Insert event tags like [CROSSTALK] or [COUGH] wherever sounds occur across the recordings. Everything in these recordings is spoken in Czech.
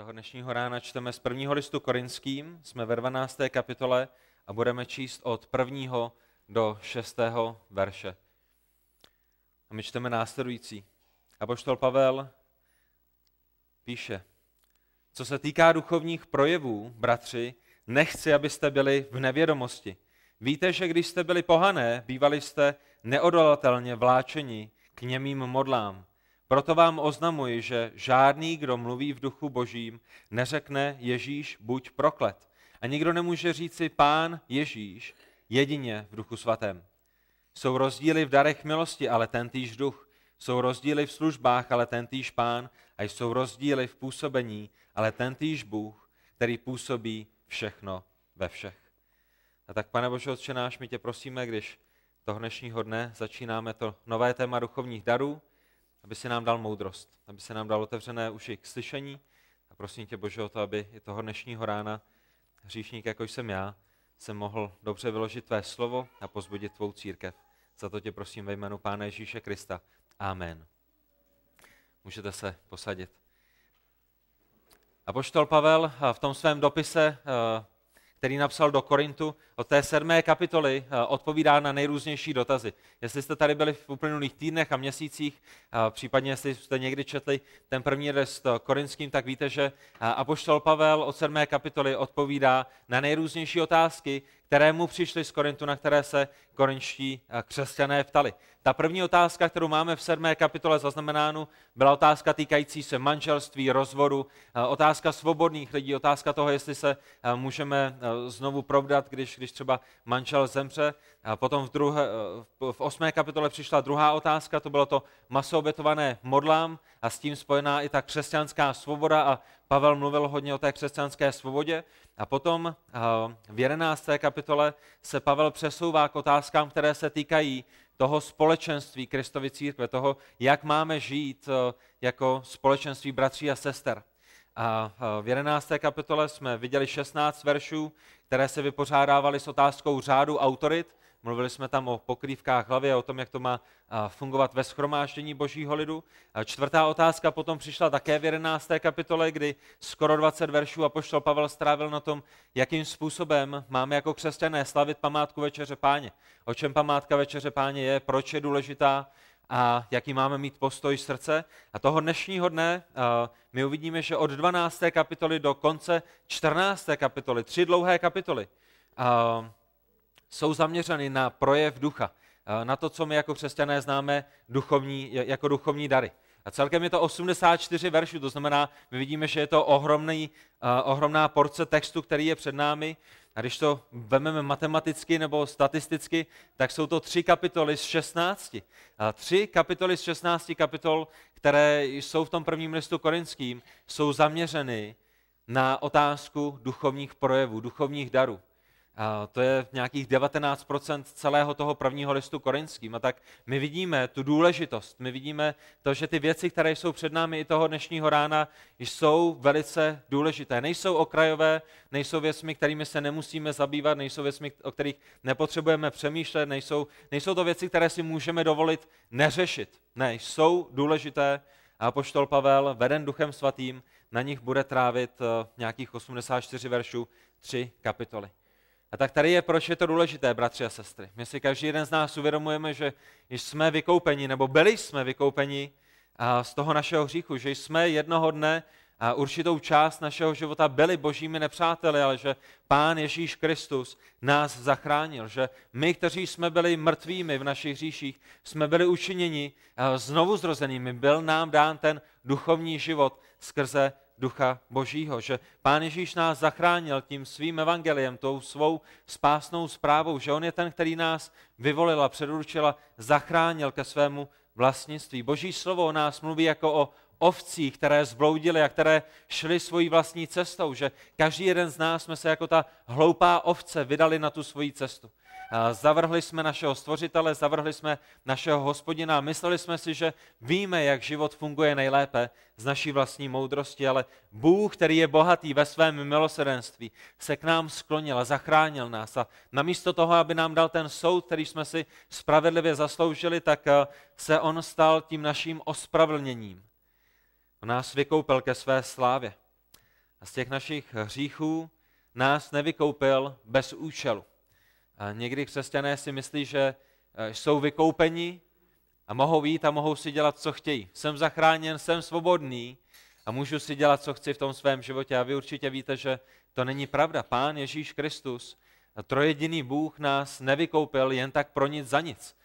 Toho dnešního rána čteme z prvního listu korinským, jsme ve 12. kapitole a budeme číst od prvního do šestého verše. A my čteme následující. A poštol Pavel píše, co se týká duchovních projevů, bratři, nechci, abyste byli v nevědomosti. Víte, že když jste byli pohané, bývali jste neodolatelně vláčeni k němým modlám. Proto vám oznamuji, že žádný, kdo mluví v duchu božím, neřekne Ježíš buď proklet. A nikdo nemůže říci pán Ježíš jedině v duchu svatém. Jsou rozdíly v darech milosti, ale ten týž duch. Jsou rozdíly v službách, ale ten týž pán. A jsou rozdíly v působení, ale ten týž Bůh, který působí všechno ve všech. A tak, pane Bože, Otče náš, my tě prosíme, když toho dnešního dne začínáme to nové téma duchovních darů, aby si nám dal moudrost, aby se nám dal otevřené uši k slyšení a prosím tě, Bože, o to, aby i toho dnešního rána hříšník, jako jsem já, se mohl dobře vyložit tvé slovo a pozbudit tvou církev. Za to tě prosím ve jménu Pána Ježíše Krista. Amen. Můžete se posadit. A poštol Pavel v tom svém dopise eh, který napsal do Korintu, od té sedmé kapitoly eh, odpovídá na nejrůznější dotazy. Jestli jste tady byli v uplynulých týdnech a měsících, eh, případně jestli jste někdy četli ten první eh, korinským, tak víte, že Apoštol Pavel od sedmé kapitoly odpovídá na nejrůznější otázky, které mu přišly z Korintu, na které se korinčtí křesťané ptali. Ta první otázka, kterou máme v sedmé kapitole zaznamenánu, byla otázka týkající se manželství, rozvodu, otázka svobodných lidí, otázka toho, jestli se můžeme znovu provdat, když, když třeba manžel zemře. A potom v, druhé, v osmé kapitole přišla druhá otázka, to bylo to maso obětované modlám a s tím spojená i ta křesťanská svoboda a Pavel mluvil hodně o té křesťanské svobodě. A potom v jedenácté kapitole se Pavel přesouvá k otázkám, které se týkají toho společenství Kristovy církve, toho, jak máme žít jako společenství bratří a sester. A v 11. kapitole jsme viděli 16 veršů, které se vypořádávaly s otázkou řádu autorit. Mluvili jsme tam o pokrývkách hlavy a o tom, jak to má fungovat ve schromáždění božího lidu. A čtvrtá otázka potom přišla také v 11. kapitole, kdy skoro 20 veršů apoštol Pavel strávil na tom, jakým způsobem máme jako křesťané slavit památku Večeře Páně. O čem památka Večeře Páně je, proč je důležitá, a jaký máme mít postoj srdce. A toho dnešního dne my uvidíme, že od 12. kapitoly do konce 14. kapitoly, tři dlouhé kapitoly, jsou zaměřeny na projev ducha, na to, co my jako křesťané známe duchovní, jako duchovní dary. A celkem je to 84 veršů, to znamená, my vidíme, že je to ohromný, uh, ohromná porce textu, který je před námi. A když to vezmeme matematicky nebo statisticky, tak jsou to tři kapitoly z 16. A tři kapitoly z 16 kapitol, které jsou v tom prvním listu korinským, jsou zaměřeny na otázku duchovních projevů, duchovních darů. To je nějakých 19% celého toho prvního listu korinským. A tak my vidíme tu důležitost, my vidíme to, že ty věci, které jsou před námi i toho dnešního rána, jsou velice důležité. Nejsou okrajové, nejsou věcmi, kterými se nemusíme zabývat, nejsou věcmi, o kterých nepotřebujeme přemýšlet, nejsou, nejsou to věci, které si můžeme dovolit neřešit. Ne, jsou důležité a poštol Pavel, veden duchem svatým, na nich bude trávit eh, nějakých 84 veršů, tři kapitoly. A tak tady je, proč je to důležité, bratři a sestry. My si každý jeden z nás uvědomujeme, že jsme vykoupeni, nebo byli jsme vykoupeni z toho našeho hříchu, že jsme jednoho dne a určitou část našeho života byli božími nepřáteli, ale že Pán Ježíš Kristus nás zachránil, že my, kteří jsme byli mrtvými v našich hříších, jsme byli učiněni znovu zrozenými, byl nám dán ten duchovní život skrze Ducha Božího, že Pán Ježíš nás zachránil tím svým evangeliem, tou svou spásnou zprávou, že On je ten, který nás vyvolil a předurčil zachránil ke svému vlastnictví. Boží slovo o nás mluví jako o ovcí, které zbloudily a které šly svojí vlastní cestou, že každý jeden z nás jsme se jako ta hloupá ovce vydali na tu svoji cestu. Zavrhli jsme našeho stvořitele, zavrhli jsme našeho hospodina a mysleli jsme si, že víme, jak život funguje nejlépe z naší vlastní moudrosti, ale Bůh, který je bohatý ve svém milosedenství, se k nám sklonil a zachránil nás. A namísto toho, aby nám dal ten soud, který jsme si spravedlivě zasloužili, tak eh, se on stal tím naším ospravedlněním. On nás vykoupil ke své slávě. a z těch našich hříchů nás nevykoupil bez účelu. Někdy křesťané si myslí, že eh, jsou vykoupeni a mohou jít a mohou si dělat, co chtějí. Jsem zachráněn, jsem svobodný a můžu si dělat, co chci v tom svém životě. A vy určitě víte, že to není pravda. Pán Ježíš Kristus, trojediný Bůh nás nevykoupil jen tak pro nic za nic.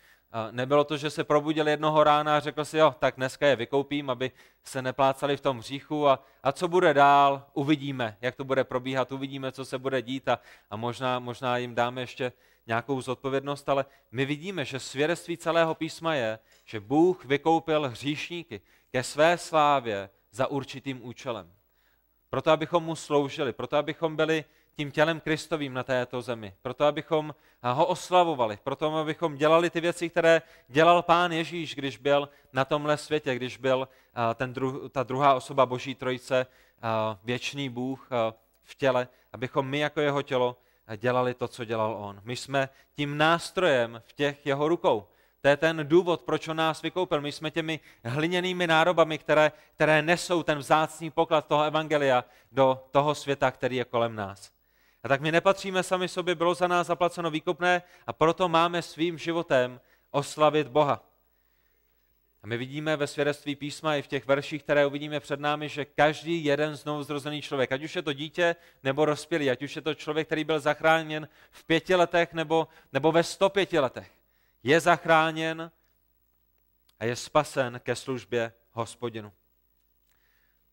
Nebylo to, že se probudil jednoho rána a řekl si, jo, tak dneska je vykoupím, aby se neplácali v tom hříchu a, a co bude dál, uvidíme, jak to bude probíhat, uvidíme, co se bude dít a, a možná, možná jim dáme ještě nějakou zodpovědnost, ale my vidíme, že svědectví celého písma je, že Bůh vykoupil hříšníky ke své slávě za určitým účelem. Proto, abychom mu sloužili, proto, abychom byli tím tělem Kristovým na této zemi. Proto, abychom ho oslavovali, proto, abychom dělali ty věci, které dělal Pán Ježíš, když byl na tomhle světě, když byl ten dru, ta druhá osoba Boží trojice, věčný Bůh v těle, abychom my jako jeho tělo dělali to, co dělal on. My jsme tím nástrojem v těch jeho rukou. To je ten důvod, proč on nás vykoupil. My jsme těmi hliněnými nárobami, které, které nesou ten vzácný poklad toho evangelia do toho světa, který je kolem nás. A tak my nepatříme sami sobě, bylo za nás zaplaceno výkupné a proto máme svým životem oslavit Boha. A my vidíme ve svědectví písma i v těch verších, které uvidíme před námi, že každý jeden znovu zrozený člověk, ať už je to dítě nebo rozpělý, ať už je to člověk, který byl zachráněn v pěti letech nebo, nebo ve 105 letech, je zachráněn a je spasen ke službě hospodinu.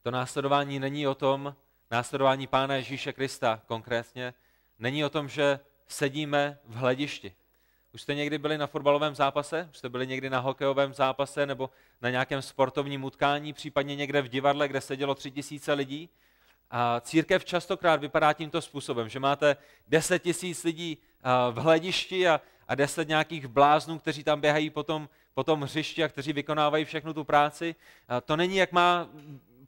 To následování není o tom, následování Pána Ježíše Krista konkrétně, není o tom, že sedíme v hledišti. Už jste někdy byli na fotbalovém zápase? Už jste byli někdy na hokejovém zápase nebo na nějakém sportovním utkání, případně někde v divadle, kde sedělo tři tisíce lidí? A církev častokrát vypadá tímto způsobem, že máte deset tisíc lidí v hledišti a, a deset nějakých bláznů, kteří tam běhají po tom, po tom hřišti a kteří vykonávají všechnu tu práci. A to není, jak má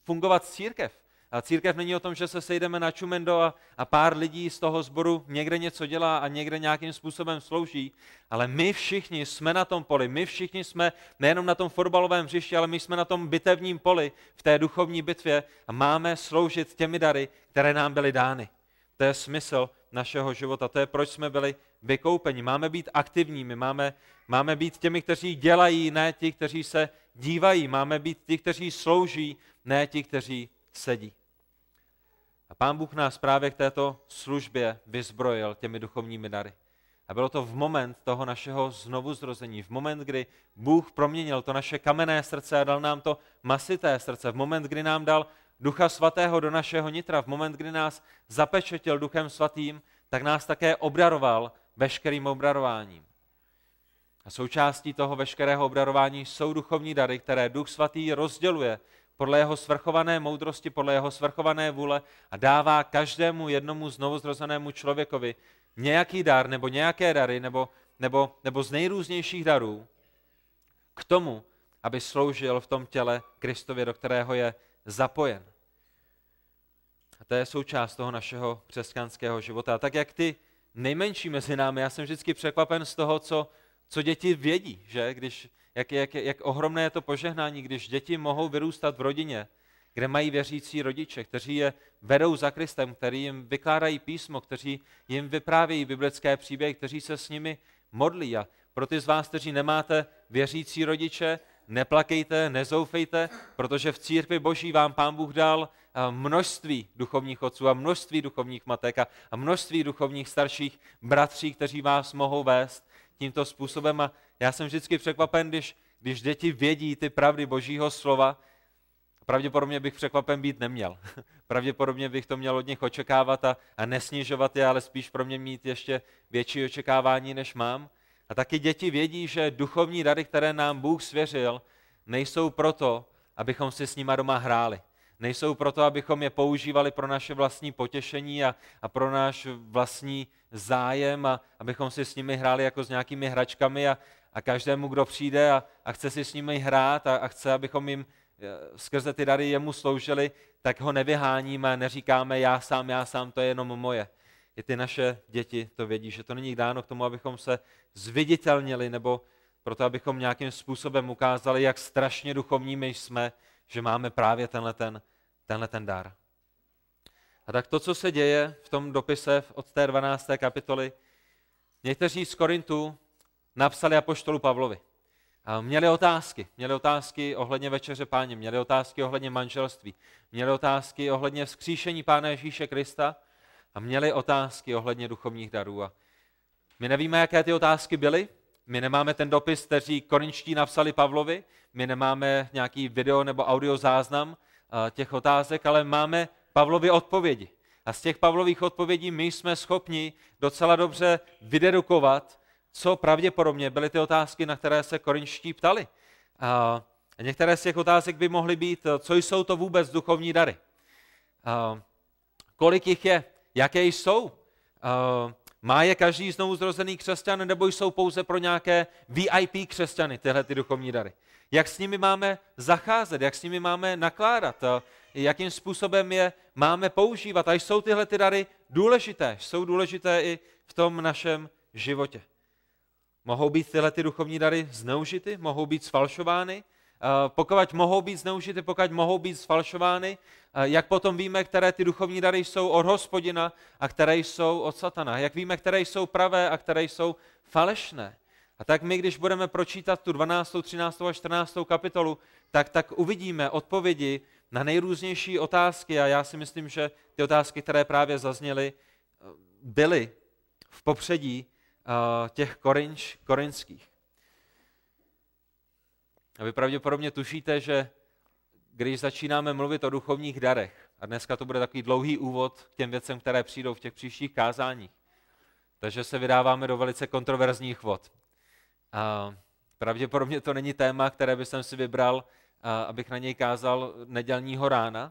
fungovat církev. A církev není o tom, že se sejdeme na čumendo a, a pár lidí z toho sboru někde něco dělá a někde nějakým způsobem slouží, ale my všichni jsme na tom poli, my všichni jsme nejenom na tom fotbalovém hřišti, ale my jsme na tom bitevním poli v té duchovní bitvě a máme sloužit těmi dary, které nám byly dány. To je smysl našeho života, to je proč jsme byli vykoupeni. Máme být aktivními, máme, máme být těmi, kteří dělají, ne ti, kteří se dívají, máme být ti, kteří slouží, ne ti, kteří sedí. A pán Bůh nás právě k této službě vyzbrojil těmi duchovními dary. A bylo to v moment toho našeho znovuzrození, v moment, kdy Bůh proměnil to naše kamenné srdce a dal nám to masité srdce, v moment, kdy nám dal Ducha Svatého do našeho nitra, v moment, kdy nás zapečetil Duchem Svatým, tak nás také obdaroval veškerým obdarováním. A součástí toho veškerého obdarování jsou duchovní dary, které Duch Svatý rozděluje podle jeho svrchované moudrosti, podle jeho svrchované vůle a dává každému jednomu znovuzrozenému člověkovi nějaký dar nebo nějaké dary nebo, nebo, nebo z nejrůznějších darů k tomu, aby sloužil v tom těle Kristově, do kterého je zapojen. A to je součást toho našeho křesťanského života. A tak jak ty nejmenší mezi námi, já jsem vždycky překvapen z toho, co, co děti vědí, že když jak, jak, jak ohromné je to požehnání, když děti mohou vyrůstat v rodině, kde mají věřící rodiče, kteří je vedou za Kristem, kteří jim vykládají písmo, kteří jim vyprávějí biblické příběhy, kteří se s nimi modlí. A pro ty z vás, kteří nemáte věřící rodiče, neplakejte, nezoufejte, protože v církvi boží vám pán Bůh dal eh, množství duchovních otců a množství duchovních matek a množství duchovních starších bratří, kteří vás mohou vést tímto způsobem. A já jsem vždycky překvapen, když, když děti vědí ty pravdy Božího slova. Pravděpodobně bych překvapen být neměl. [LAUGHS] Pravděpodobně bych to měl od nich očekávat a, a nesnižovat je, ale spíš pro mě mít ještě větší očekávání, než mám. A taky děti vědí, že duchovní dary, které nám Bůh svěřil, nejsou proto, abychom si s nima doma hráli. Nejsou proto, abychom je používali pro naše vlastní potěšení a, a pro náš vlastní zájem a abychom si s nimi hráli jako s nějakými hračkami a, a každému, kdo přijde a, a chce si s nimi hrát a, a chce, abychom jim eh, skrze ty dary jemu sloužili, tak ho nevyháníme neříkáme já sám, já sám, to je jenom moje. I ty naše děti to vědí, že to není dáno k tomu, abychom se zviditelnili nebo proto, abychom nějakým způsobem ukázali, jak strašně duchovními jsme, že máme právě tenhle ten, tenhle ten dar. A tak to, co se děje v tom dopise od té 12. kapitoly, někteří z Korintu napsali apoštolu Pavlovi. A měli otázky. Měli otázky ohledně večeře páně, měli otázky ohledně manželství, měli otázky ohledně vzkříšení Pána Ježíše Krista a měli otázky ohledně duchovních darů. A my nevíme, jaké ty otázky byly, my nemáme ten dopis, který korinčtí napsali Pavlovi, my nemáme nějaký video nebo audio záznam těch otázek, ale máme Pavlovy odpovědi. A z těch Pavlových odpovědí my jsme schopni docela dobře vydedukovat, co pravděpodobně byly ty otázky, na které se korinčtí ptali. A některé z těch otázek by mohly být, co jsou to vůbec duchovní dary. A kolik jich je? Jaké jsou? A má je každý znovu zrozený křesťan, nebo jsou pouze pro nějaké VIP křesťany tyhle ty duchovní dary? Jak s nimi máme zacházet, jak s nimi máme nakládat, jakým způsobem je máme používat. A jsou tyhle ty dary důležité, jsou důležité i v tom našem životě. Mohou být tyhle ty duchovní dary zneužity, mohou být sfalšovány. Pokud mohou být zneužity, pokud mohou být sfalšovány, jak potom víme, které ty duchovní dary jsou od hospodina a které jsou od satana. Jak víme, které jsou pravé a které jsou falešné. A tak my, když budeme pročítat tu 12., 13. a 14. kapitolu, tak, tak uvidíme odpovědi na nejrůznější otázky a já si myslím, že ty otázky, které právě zazněly, byly v popředí těch korinč, korinských. A vy pravděpodobně tušíte, že když začínáme mluvit o duchovních darech, a dneska to bude takový dlouhý úvod k těm věcem, které přijdou v těch příštích kázáních, takže se vydáváme do velice kontroverzních vod. A pravděpodobně to není téma, které bych si vybral, abych na něj kázal nedělního rána,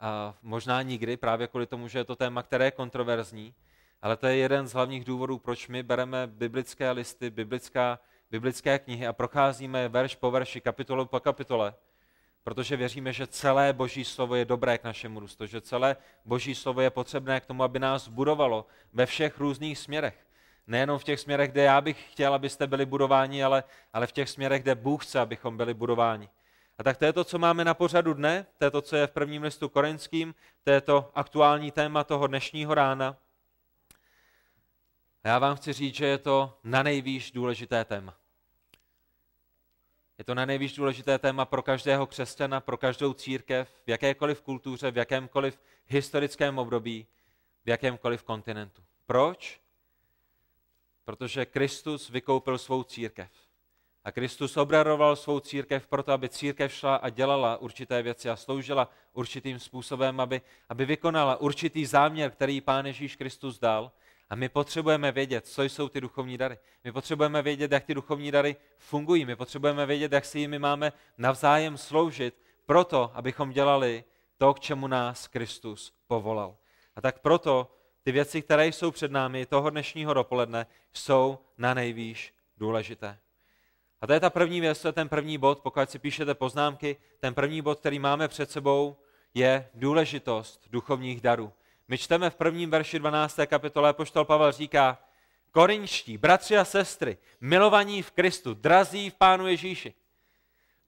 a možná nikdy, právě kvůli tomu, že je to téma, které je kontroverzní, ale to je jeden z hlavních důvodů, proč my bereme biblické listy, biblická, biblické knihy a procházíme verš po verši, kapitolu po kapitole, protože věříme, že celé Boží slovo je dobré k našemu růstu, že celé Boží slovo je potřebné k tomu, aby nás budovalo ve všech různých směrech. Nejenom v těch směrech, kde já bych chtěl, abyste byli budováni, ale, ale v těch směrech, kde Bůh chce, abychom byli budováni. A tak to je to, co máme na pořadu dne, to je to, co je v prvním listu korinským, to je to aktuální téma toho dnešního rána. A já vám chci říct, že je to na nejvýš důležité téma. Je to na nejvíc důležité téma pro každého křesťana, pro každou církev, v jakékoliv kultuře, v jakémkoliv historickém období, v jakémkoliv kontinentu. Proč? Protože Kristus vykoupil svou církev. A Kristus obraroval svou církev proto, aby církev šla a dělala určité věci a sloužila určitým způsobem, aby, aby vykonala určitý záměr, který Pán Ježíš Kristus dal. A my potřebujeme vědět, co jsou ty duchovní dary. My potřebujeme vědět, jak ty duchovní dary fungují. My potřebujeme vědět, jak si jimi máme navzájem sloužit, proto, abychom dělali to, k čemu nás Kristus povolal. A tak proto ty věci, které jsou před námi toho dnešního dopoledne, jsou na nejvýš důležité. A to je ta první věc, to je ten první bod, pokud si píšete poznámky, ten první bod, který máme před sebou, je důležitost duchovních darů. My čteme v prvním verši 12. kapitole, poštol Pavel říká, Korinští, bratři a sestry, milovaní v Kristu, drazí v Pánu Ježíši.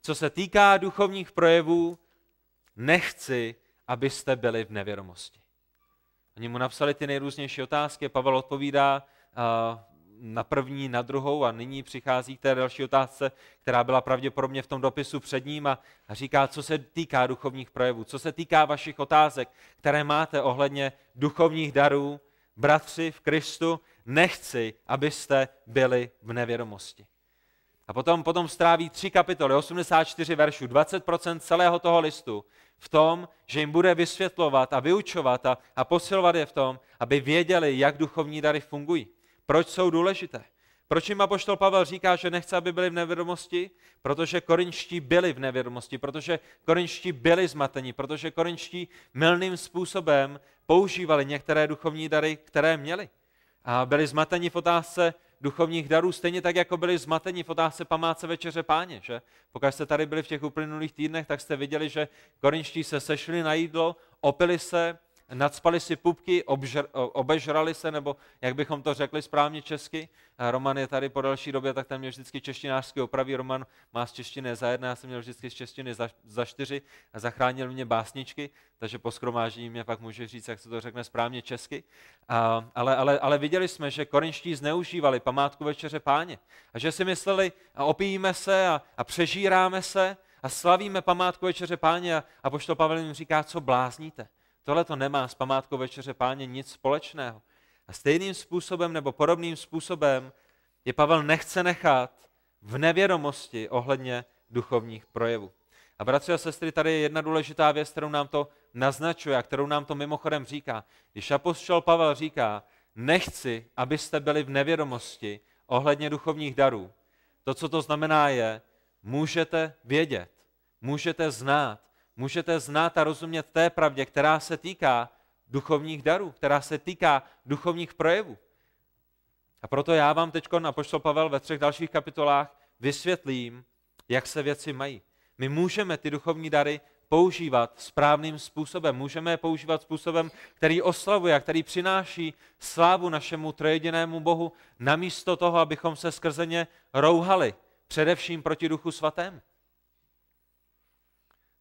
Co se týká duchovních projevů, nechci, abyste byli v nevědomosti. Oni mu napsali ty nejrůznější otázky, Pavel odpovídá na první, na druhou a nyní přichází k té další otázce, která byla pravděpodobně v tom dopisu před ním a, říká, co se týká duchovních projevů, co se týká vašich otázek, které máte ohledně duchovních darů, bratři v Kristu, nechci, abyste byli v nevědomosti. A potom, potom stráví tři kapitoly, 84 veršů, 20% celého toho listu v tom, že jim bude vysvětlovat a vyučovat a, a posilovat je v tom, aby věděli, jak duchovní dary fungují. Proč jsou důležité? Proč jim apoštol Pavel říká, že nechce, aby byli v nevědomosti? Protože korinští byli v nevědomosti, protože korinští byli zmatení, protože korinští milným způsobem používali některé duchovní dary, které měli. A byli zmateni v otázce duchovních darů, stejně tak, jako byli zmateni v otázce památce večeře páně. Že? Pokud jste tady byli v těch uplynulých týdnech, tak jste viděli, že korinští se sešli na jídlo, opili se, nadspali si pupky, obžr, obežrali se, nebo jak bychom to řekli správně česky. Roman je tady po další době, tak ten měl vždycky češtinářský opraví. Roman má z češtiny za jedna, já jsem měl vždycky z češtiny za, za čtyři a zachránil mě básničky, takže po skromáždění mě pak může říct, jak se to řekne správně česky. A, ale, ale, ale viděli jsme, že korinští zneužívali památku večeře páně a že si mysleli, a opijíme se a, a přežíráme se a slavíme památku večeře páně a, a poštol Pavel jim říká, co blázníte. Tohle to nemá s památkou večeře páně nic společného. A stejným způsobem nebo podobným způsobem je Pavel nechce nechat v nevědomosti ohledně duchovních projevů. A bratři a sestry, tady je jedna důležitá věc, kterou nám to naznačuje a kterou nám to mimochodem říká. Když apostol Pavel říká, nechci, abyste byli v nevědomosti ohledně duchovních darů, to, co to znamená, je, můžete vědět, můžete znát, můžete znát a rozumět té pravdě, která se týká duchovních darů, která se týká duchovních projevů. A proto já vám teď na poštol Pavel ve třech dalších kapitolách vysvětlím, jak se věci mají. My můžeme ty duchovní dary používat správným způsobem. Můžeme je používat způsobem, který oslavuje a který přináší slávu našemu trojedinému Bohu, namísto toho, abychom se skrze ně rouhali, především proti duchu svatému.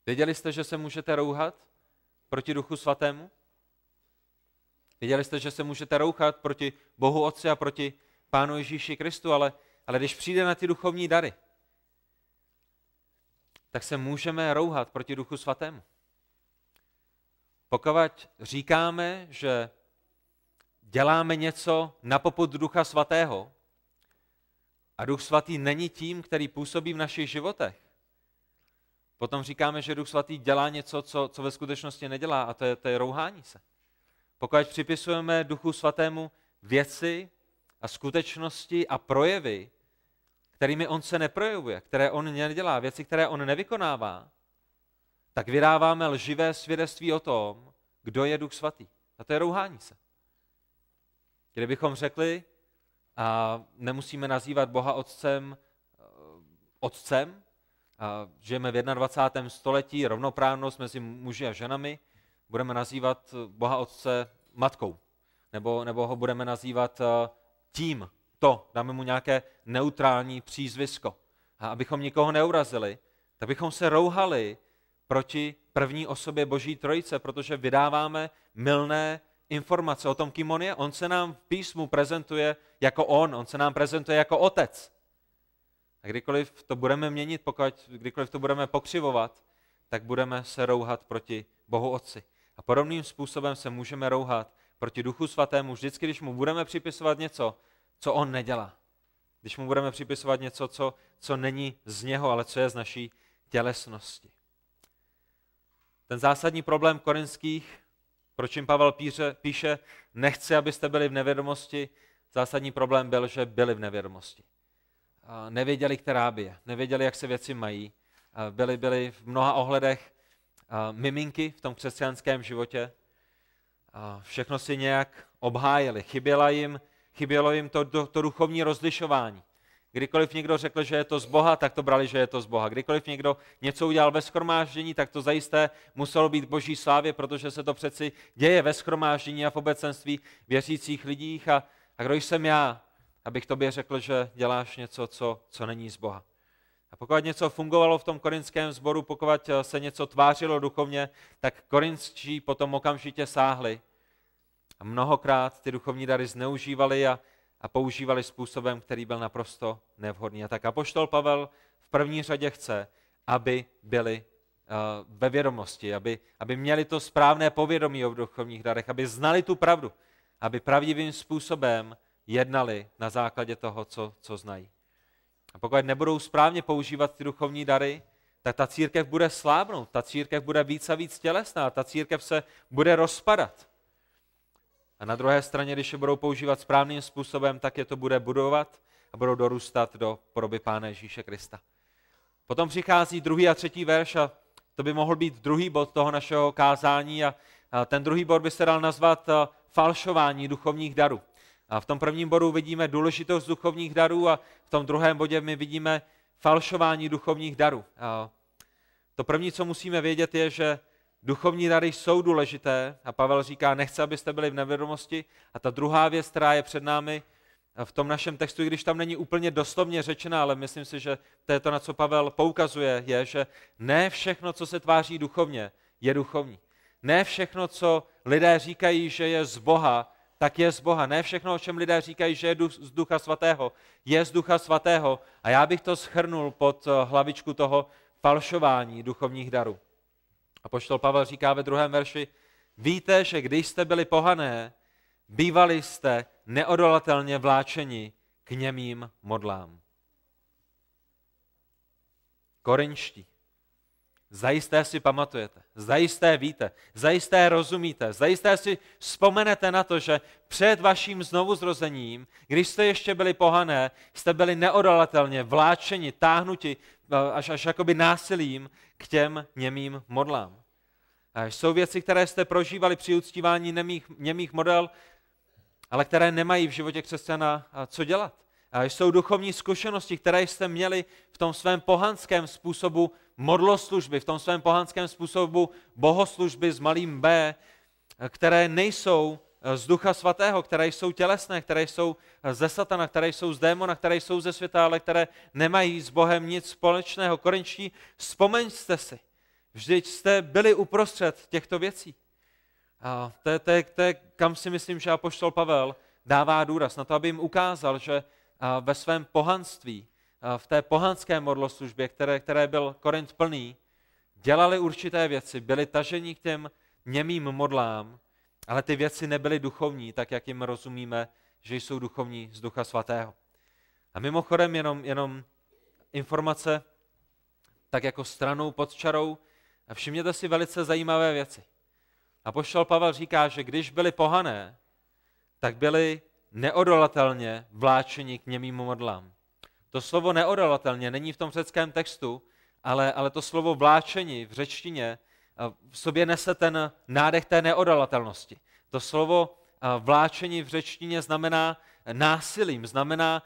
Věděli jste, že se můžete rouhat proti duchu svatému? Věděli jste, že se můžete rouchat proti Bohu Otci a proti Pánu Ježíši Kristu, ale, ale když přijde na ty duchovní dary, tak se můžeme rouhat proti Duchu Svatému. Pokud říkáme, že děláme něco na poput Ducha Svatého a Duch Svatý není tím, který působí v našich životech, potom říkáme, že Duch Svatý dělá něco, co, co ve skutečnosti nedělá a to je, to je rouhání se. Pokud připisujeme Duchu Svatému věci a skutečnosti a projevy, kterými on se neprojevuje, které on nedělá, věci, které on nevykonává, tak vydáváme lživé svědectví o tom, kdo je Duch Svatý. A to je rouhání se. Kdybychom řekli, a nemusíme nazývat Boha Otcem, eh, Otcem, žijeme v 21. století, rovnoprávnost mezi muži a ženami, budeme nazývat Boha Otce matkou, nebo, nebo ho budeme nazývat eh, tím, to, dáme mu nějaké neutrální přízvisko. A abychom nikoho neurazili, tak bychom se rouhali proti první osobě Boží trojice, protože vydáváme milné informace o tom, kým on je. On se nám v písmu prezentuje jako on, on se nám prezentuje jako otec. A kdykoliv to budeme měnit, pokud kdykoliv to budeme pokřivovat, tak budeme se rouhat proti Bohu Otci. A podobným způsobem se můžeme rouhat proti Duchu Svatému vždycky, když mu budeme připisovat něco, co on nedělá. Když mu budeme připisovat něco, co, co není z něho, ale co je z naší tělesnosti. Ten zásadní problém korinských, proč jim Pavel píše, píše, nechci, abyste byli v nevědomosti, zásadní problém byl, že byli v nevědomosti. Nevěděli, která by je, nevěděli, jak se věci mají, byli, byli v mnoha ohledech miminky v tom křesťanském životě, všechno si nějak obhájili, chyběla jim Chybělo jim to, to, to duchovní rozlišování. Kdykoliv někdo řekl, že je to z Boha, tak to brali, že je to z Boha. Kdykoliv někdo něco udělal ve schromáždění, tak to zajisté muselo být boží slávě, protože se to přeci děje ve schromáždění a v obecenství věřících lidí. A, a kdo jsem já, abych tobě řekl, že děláš něco, co, co není z Boha. A pokud něco fungovalo v tom korinském sboru, pokud se něco tvářilo duchovně, tak korinskí potom okamžitě sáhli a mnohokrát ty duchovní dary zneužívali a, a používali způsobem, který byl naprosto nevhodný. A tak apoštol Pavel v první řadě chce, aby byli uh, ve vědomosti, aby, aby měli to správné povědomí o duchovních darech, aby znali tu pravdu, aby pravdivým způsobem jednali na základě toho, co, co znají. A pokud nebudou správně používat ty duchovní dary, tak ta církev bude slábnout, ta církev bude víc a víc tělesná, ta církev se bude rozpadat. A na druhé straně, když je budou používat správným způsobem, tak je to bude budovat a budou dorůstat do podoby Pána Ježíše Krista. Potom přichází druhý a třetí verš a to by mohl být druhý bod toho našeho kázání a, ten druhý bod by se dal nazvat falšování duchovních darů. A v tom prvním bodu vidíme důležitost duchovních darů a v tom druhém bodě my vidíme falšování duchovních darů. A to první, co musíme vědět, je, že duchovní dary jsou důležité a Pavel říká, nechce, abyste byli v nevědomosti. A ta druhá věc, která je před námi v tom našem textu, i když tam není úplně doslovně řečená, ale myslím si, že to je to, na co Pavel poukazuje, je, že ne všechno, co se tváří duchovně, je duchovní. Ne všechno, co lidé říkají, že je z Boha, tak je z Boha. Ne všechno, o čem lidé říkají, že je z Ducha Svatého, je z Ducha Svatého. A já bych to schrnul pod eh, hlavičku toho falšování duchovních darů. A poštol Pavel říká ve druhém verši, víte, že když jste byli pohané, bývali jste neodolatelně vláčeni k němým modlám. Korinští. Zajisté si pamatujete, zajisté víte, zajisté rozumíte, zajisté si vzpomenete na to, že před vaším znovuzrozením, když jste ještě byli pohané, jste byli neodolatelně vláčeni, táhnuti až, až jakoby násilím k těm němým modlám. Jsou věci, které jste prožívali při uctívání němých, němých model, ale které nemají v životě křesťana co dělat. Jsou duchovní zkušenosti, které jste měli v tom svém pohanském způsobu modloslužby, v tom svém pohanském způsobu bohoslužby s malým b, které nejsou z Ducha Svatého, které jsou tělesné, které jsou ze satana, které jsou z démona, které jsou ze světa, ale které nemají s Bohem nic společného. Korinčtí, vzpomeňte si, vždyť jste byli uprostřed těchto věcí. A to, je, to, je, to je, kam si myslím, že apoštol Pavel dává důraz, na to, aby jim ukázal, že ve svém pohanství, v té pohanské modloslužbě, které, které byl Korint plný, dělali určité věci, byli taženi k těm němým modlám, ale ty věci nebyly duchovní, tak jak jim rozumíme, že jsou duchovní z Ducha Svatého. A mimochodem jenom, jenom informace, tak jako stranou pod čarou, a všimněte si velice zajímavé věci. A pošel Pavel říká, že když byli pohané, tak byli neodolatelně vláčeni k němým modlám. To slovo neodolatelně není v tom řeckém textu, ale, ale to slovo vláčení v řečtině v sobě nese ten nádech té neodolatelnosti. To slovo vláčení v řečtině znamená násilím, znamená,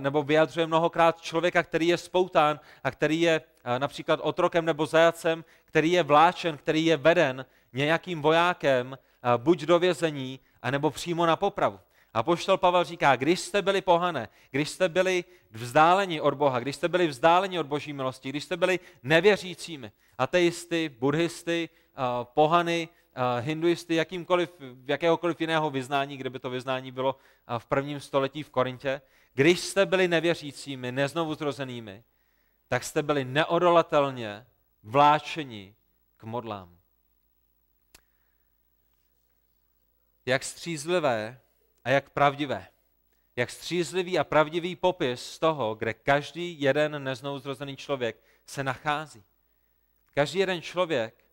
nebo vyjadřuje mnohokrát člověka, který je spoután a který je například otrokem nebo zajacem, který je vláčen, který je veden nějakým vojákem, buď do vězení, anebo přímo na popravu. A poštol Pavel říká, když jste byli pohané, když jste byli vzdáleni od Boha, když jste byli vzdáleni od Boží milosti, když jste byli nevěřícími, ateisty, buddhisty, pohany, hinduisty, jakýmkoliv, jakéhokoliv jiného vyznání, kde by to vyznání bylo v prvním století v Korintě, když jste byli nevěřícími, neznovu zrozenými, tak jste byli neodolatelně vláčeni k modlám. Jak střízlivé a jak pravdivé. Jak střízlivý a pravdivý popis z toho, kde každý jeden neznouzrozený člověk se nachází. Každý jeden člověk,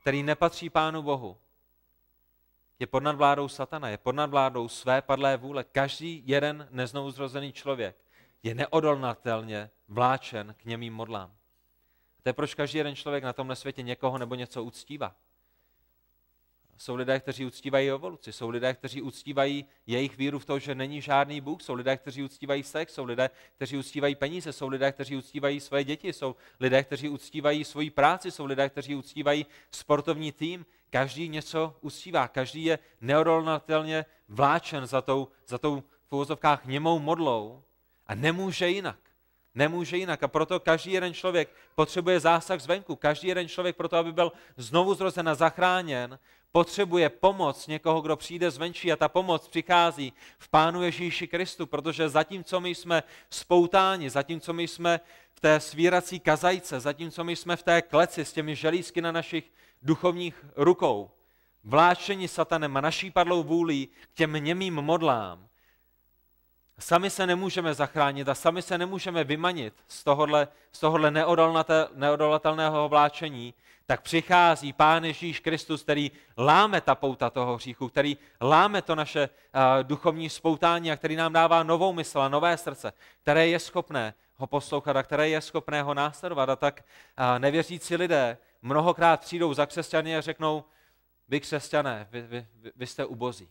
který nepatří Pánu Bohu, je pod nadvládou satana, je pod nadvládou své padlé vůle. Každý jeden neznouzrozený člověk je neodolnatelně vláčen k němým modlám. To je proč každý jeden člověk na tomhle světě někoho nebo něco uctívá. Jsou lidé, kteří uctívají evoluci, jsou lidé, kteří uctívají jejich víru v to, že není žádný Bůh, jsou lidé, kteří uctívají sex, jsou lidé, kteří uctívají peníze, jsou lidé, kteří uctívají své děti, jsou lidé, kteří uctívají svoji práci, jsou lidé, kteří uctívají sportovní tým. Každý něco uctívá, každý je neodolnatelně vláčen za tou, za tou v uvozovkách němou modlou a nemůže jinak. Nemůže jinak. A proto každý jeden člověk potřebuje zásah zvenku. Každý jeden člověk proto, aby byl znovu zrozen a zachráněn, potřebuje pomoc někoho, kdo přijde zvenčí a ta pomoc přichází v Pánu Ježíši Kristu, protože zatímco my jsme spoutáni, zatímco my jsme v té svírací kazajce, zatímco my jsme v té kleci s těmi želízky na našich duchovních rukou, vláčení satanem a naší padlou vůlí k těm němým modlám, Sami se nemůžeme zachránit a sami se nemůžeme vymanit z tohohle, z tohohle neodolatelného vláčení, tak přichází Pán Ježíš Kristus, který láme ta pouta toho hříchu, který láme to naše uh, duchovní spoutání a který nám dává novou mysl a nové srdce, které je schopné ho poslouchat a které je schopné ho následovat. A tak uh, nevěřící lidé mnohokrát přijdou za křesťany a řeknou, vy křesťané, vy, vy, vy jste ubozí.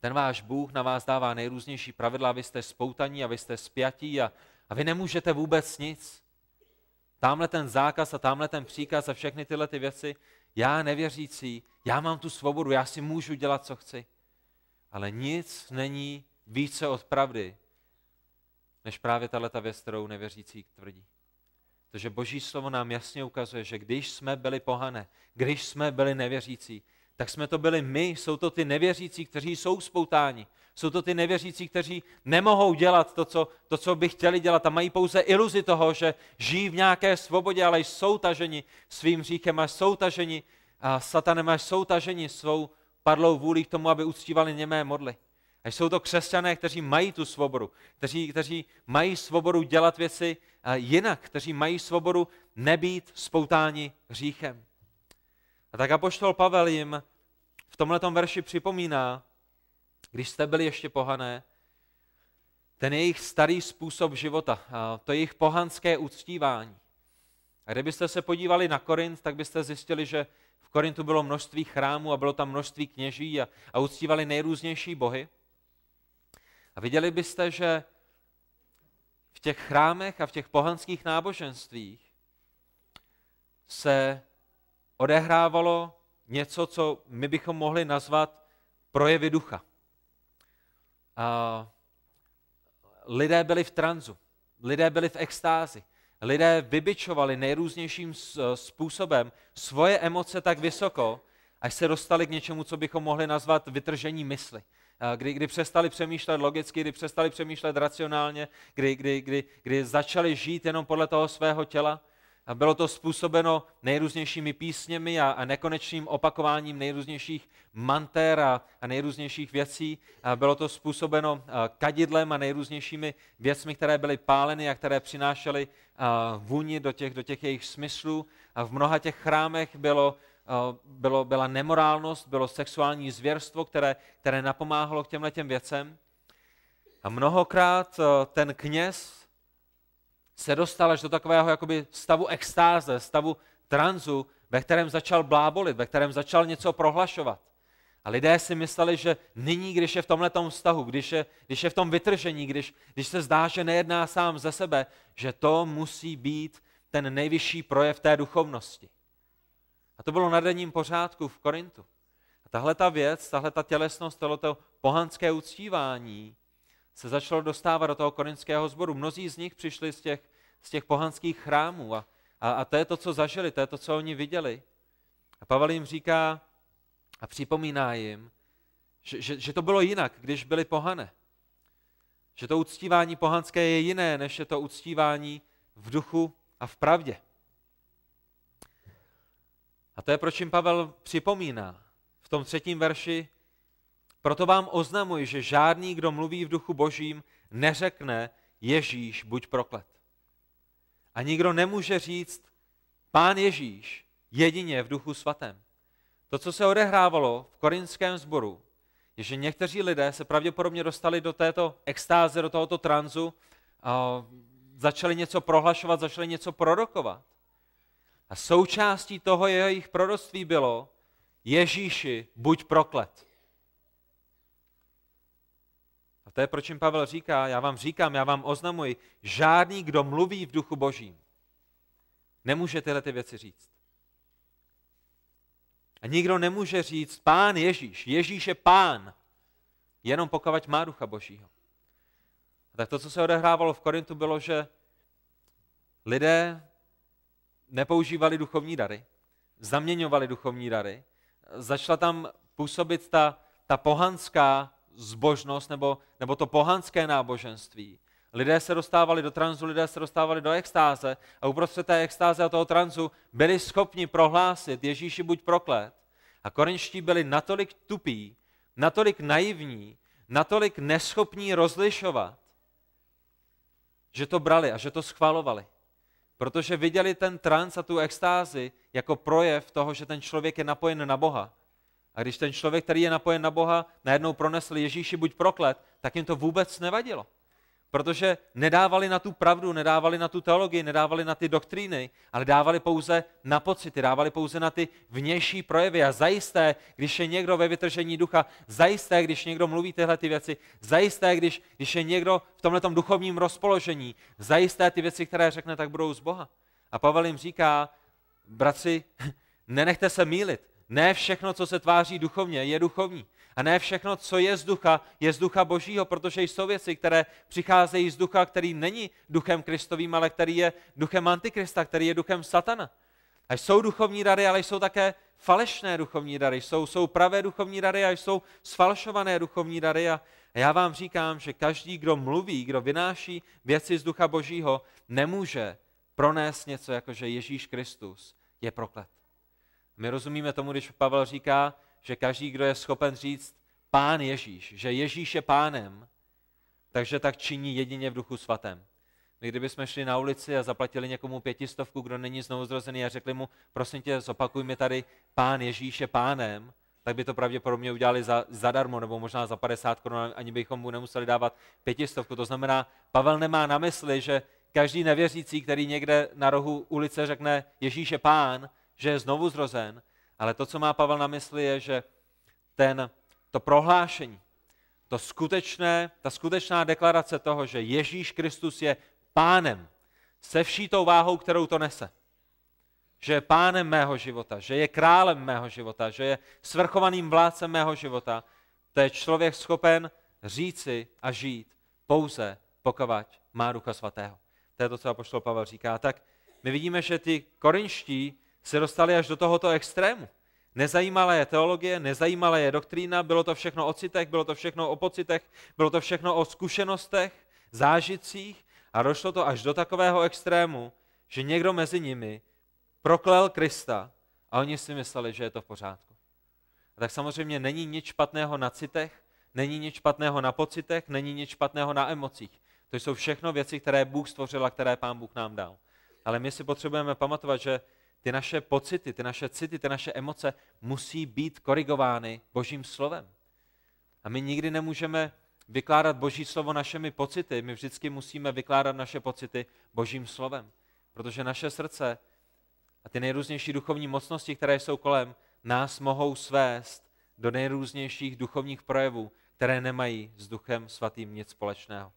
Ten váš Bůh na vás dává nejrůznější pravidla, vy jste spoutaní a vy jste spjatí a, a vy nemůžete vůbec nic. tamhle ten zákaz a tamhle ten příkaz a všechny tyhle ty věci. Já nevěřící, já mám tu svobodu, já si můžu dělat, co chci. Ale nic není více od pravdy, než právě tahle věc, kterou nevěřící tvrdí. Protože Boží slovo nám jasně ukazuje, že když jsme byli pohané, když jsme byli nevěřící, tak jsme to byli my, jsou to ty nevěřící, kteří jsou spoutáni. Jsou to ty nevěřící, kteří nemohou dělat to co, to, co by chtěli dělat a mají pouze iluzi toho, že žijí v nějaké svobodě, ale jsou taženi svým říchem a jsou taženi a satanem a jsou taženi svou padlou vůli k tomu, aby uctívali němé modly. A jsou to křesťané, kteří mají tu svobodu, kteří, kteří mají svobodu dělat věci jinak, kteří mají svobodu nebýt spoutáni hříchem. A tak apoštol Pavel jim v tomto verši připomíná, když jste byli ještě pohané, ten jejich starý způsob života, to jejich pohanské uctívání. A kdybyste se podívali na Korint, tak byste zjistili, že v Korintu bylo množství chrámů a bylo tam množství kněží a, a uctívali nejrůznější bohy. A viděli byste, že v těch chrámech a v těch pohanských náboženstvích se odehrávalo něco, co my bychom mohli nazvat projevy ducha. A lidé byli v tranzu, lidé byli v extázi, lidé vybičovali nejrůznějším způsobem svoje emoce tak vysoko, až se dostali k něčemu, co bychom mohli nazvat vytržení mysli. Kdy, kdy přestali přemýšlet logicky, kdy přestali přemýšlet racionálně, kdy, kdy, kdy, kdy začali žít jenom podle toho svého těla a bylo to způsobeno nejrůznějšími písněmi a, a nekonečným opakováním nejrůznějších mantér a, a nejrůznějších věcí. A bylo to způsobeno kadidlem a nejrůznějšími věcmi, které byly páleny a které přinášely vůni do těch, do těch jejich smyslů. A v mnoha těch chrámech bylo, bylo, byla nemorálnost, bylo sexuální zvěrstvo, které, které napomáhalo k těmhle těm věcem. A mnohokrát ten kněz se dostal až do takového jakoby stavu extáze, stavu tranzu, ve kterém začal blábolit, ve kterém začal něco prohlašovat. A lidé si mysleli, že nyní, když je v tomhle vztahu, když je, když je v tom vytržení, když, když se zdá, že nejedná sám ze sebe, že to musí být ten nejvyšší projev té duchovnosti. A to bylo na denním pořádku v Korintu. A tahle ta věc, tahle ta tělesnost, tohleto pohanské uctívání se začalo dostávat do toho korinského sboru. Mnozí z nich přišli z těch, z těch pohanských chrámů a, a, a to je to, co zažili, to je to, co oni viděli. A Pavel jim říká a připomíná jim, že, že, že to bylo jinak, když byli pohane. Že to uctívání pohanské je jiné, než je to uctívání v duchu a v pravdě. A to je, proč jim Pavel připomíná. V tom třetím verši proto vám oznamuji, že žádný, kdo mluví v duchu božím, neřekne Ježíš, buď proklet. A nikdo nemůže říct Pán Ježíš jedině v duchu svatém. To, co se odehrávalo v korinském sboru, je, že někteří lidé se pravděpodobně dostali do této extáze, do tohoto tranzu, začali něco prohlašovat, začali něco prorokovat. A součástí toho jejich proroctví bylo Ježíši, buď proklet. A to je, proč jim Pavel říká, já vám říkám, já vám oznamuji, žádný, kdo mluví v duchu božím, nemůže tyhle ty věci říct. A nikdo nemůže říct, pán Ježíš, Ježíš je pán, jenom pokud má ducha božího. A tak to, co se odehrávalo v Korintu, bylo, že lidé nepoužívali duchovní dary, zaměňovali duchovní dary, začala tam působit ta, ta pohanská zbožnost nebo, nebo to pohanské náboženství. Lidé se dostávali do tranzu, lidé se dostávali do extáze a uprostřed té extáze a toho tranzu byli schopni prohlásit Ježíši buď proklet. A korinští byli natolik tupí, natolik naivní, natolik neschopní rozlišovat, že to brali a že to schvalovali. Protože viděli ten trans a tu extázi jako projev toho, že ten člověk je napojen na Boha a když ten člověk, který je napojen na Boha, najednou pronesl Ježíši buď proklet, tak jim to vůbec nevadilo. Protože nedávali na tu pravdu, nedávali na tu teologii, nedávali na ty doktríny, ale dávali pouze na pocity, dávali pouze na ty vnější projevy. A zajisté, když je někdo ve vytržení ducha, zajisté, když někdo mluví tyhle ty věci, zajisté, když, když je někdo v tomhle duchovním rozpoložení, zajisté ty věci, které řekne, tak budou z Boha. A Pavel jim říká, bratři, [LAUGHS] nenechte se mílit. Ne všechno, co se tváří duchovně, je duchovní. A ne všechno, co je z ducha, je z ducha božího, protože jsou věci, které přicházejí z ducha, který není duchem kristovým, ale který je duchem antikrista, který je duchem satana. A jsou duchovní dary, ale jsou také falešné duchovní dary. Jsou, jsou pravé duchovní dary a jsou sfalšované duchovní dary. A já vám říkám, že každý, kdo mluví, kdo vynáší věci z ducha božího, nemůže pronést něco, jako že Ježíš Kristus je proklet. My rozumíme tomu, když Pavel říká, že každý, kdo je schopen říct Pán Ježíš, že Ježíš je pánem, takže tak činí jedině v duchu svatém. My kdybychom šli na ulici a zaplatili někomu pětistovku, kdo není znovu zrozený a řekli mu, prosím tě, zopakuj mi tady, pán Ježíš je pánem, tak by to pravděpodobně udělali za, zadarmo, nebo možná za 50 korun, ani bychom mu nemuseli dávat pětistovku. To znamená, Pavel nemá na mysli, že každý nevěřící, který někde na rohu ulice řekne Ježíš je pán, že je znovu zrozen, ale to, co má Pavel na mysli, je, že ten, to prohlášení, to skutečné, ta skutečná deklarace toho, že Ježíš Kristus je pánem, se vší tou váhou, kterou to nese. Že je pánem mého života, že je králem mého života, že je svrchovaným vládcem mého života, to je člověk schopen říci a žít pouze pokud má Ducha Svatého. To je to, co apoštol Pavel říká. Tak my vidíme, že ty korinští se dostali až do tohoto extrému. Nezajímala je teologie, nezajímala je doktrína, bylo to všechno o citech, bylo to všechno o pocitech, bylo to všechno o zkušenostech, zážitcích a došlo to až do takového extrému, že někdo mezi nimi proklel Krista a oni si mysleli, že je to v pořádku. A tak samozřejmě není nic špatného na citech, není nic špatného na pocitech, není nic špatného na emocích. To jsou všechno věci, které Bůh stvořil a které Pán Bůh nám dal. Ale my si potřebujeme pamatovat, že ty naše pocity, ty naše city, ty naše emoce musí být korigovány Božím slovem. A my nikdy nemůžeme vykládat Boží slovo našimi pocity, my vždycky musíme vykládat naše pocity Božím slovem. Protože naše srdce a ty nejrůznější duchovní mocnosti, které jsou kolem, nás mohou svést do nejrůznějších duchovních projevů, které nemají s Duchem Svatým nic společného.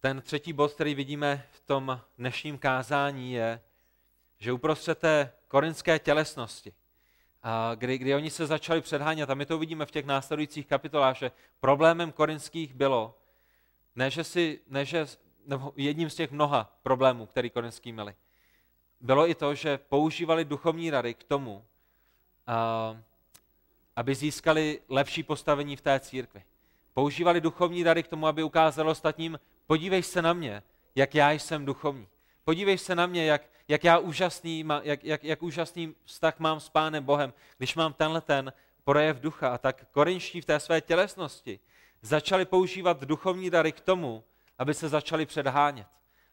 Ten třetí bod, který vidíme v tom dnešním kázání, je, že uprostřed té korinské tělesnosti, kdy, kdy oni se začali předhánět, a my to vidíme v těch následujících kapitolách, že problémem korinských bylo, ne že si, ne že, nebo jedním z těch mnoha problémů, který korinský měli, bylo i to, že používali duchovní rady k tomu, aby získali lepší postavení v té církvi. Používali duchovní dary k tomu, aby ukázalo ostatním, Podívej se na mě, jak já jsem duchovní. Podívej se na mě, jak, jak já úžasný, jak, jak, jak úžasný vztah mám s Pánem Bohem, když mám tenhle ten projev ducha. A tak korinští v té své tělesnosti začali používat duchovní dary k tomu, aby se začali předhánět.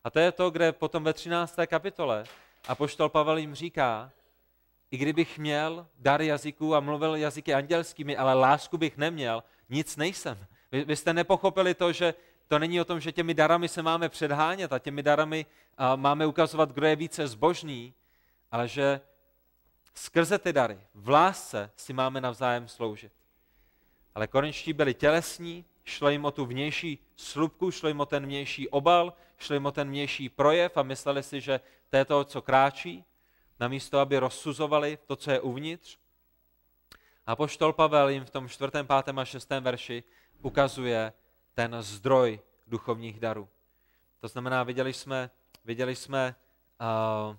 A to je to, kde potom ve 13. kapitole a poštol Pavel jim říká, i kdybych měl dar jazyků a mluvil jazyky andělskými, ale lásku bych neměl, nic nejsem. Vy, vy jste nepochopili to, že to není o tom, že těmi darami se máme předhánět a těmi darami máme ukazovat, kdo je více zbožný, ale že skrze ty dary v lásce si máme navzájem sloužit. Ale korinští byli tělesní, šlo jim o tu vnější slupku, šlo jim o ten vnější obal, šlo jim o ten vnější projev a mysleli si, že to je to, co kráčí, namísto, aby rozsuzovali to, co je uvnitř. A poštol Pavel jim v tom čtvrtém, pátém a šestém verši ukazuje, ten zdroj duchovních darů. To znamená, viděli jsme, viděli jsme uh,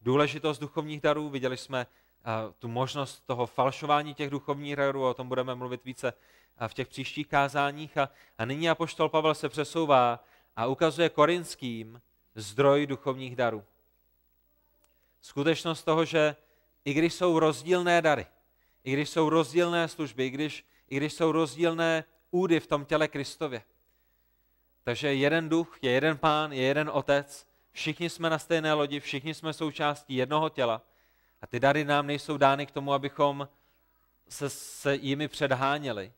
důležitost duchovních darů, viděli jsme uh, tu možnost toho falšování těch duchovních darů, o tom budeme mluvit více uh, v těch příštích kázáních. A, a nyní apoštol Pavel se přesouvá a ukazuje korinským zdroj duchovních darů. Skutečnost toho, že i když jsou rozdílné dary, i když jsou rozdílné služby, i když, i když jsou rozdílné údy v tom těle Kristově. Takže jeden duch, je jeden pán, je jeden otec, všichni jsme na stejné lodi, všichni jsme součástí jednoho těla a ty dary nám nejsou dány k tomu, abychom se, se jimi předháněli,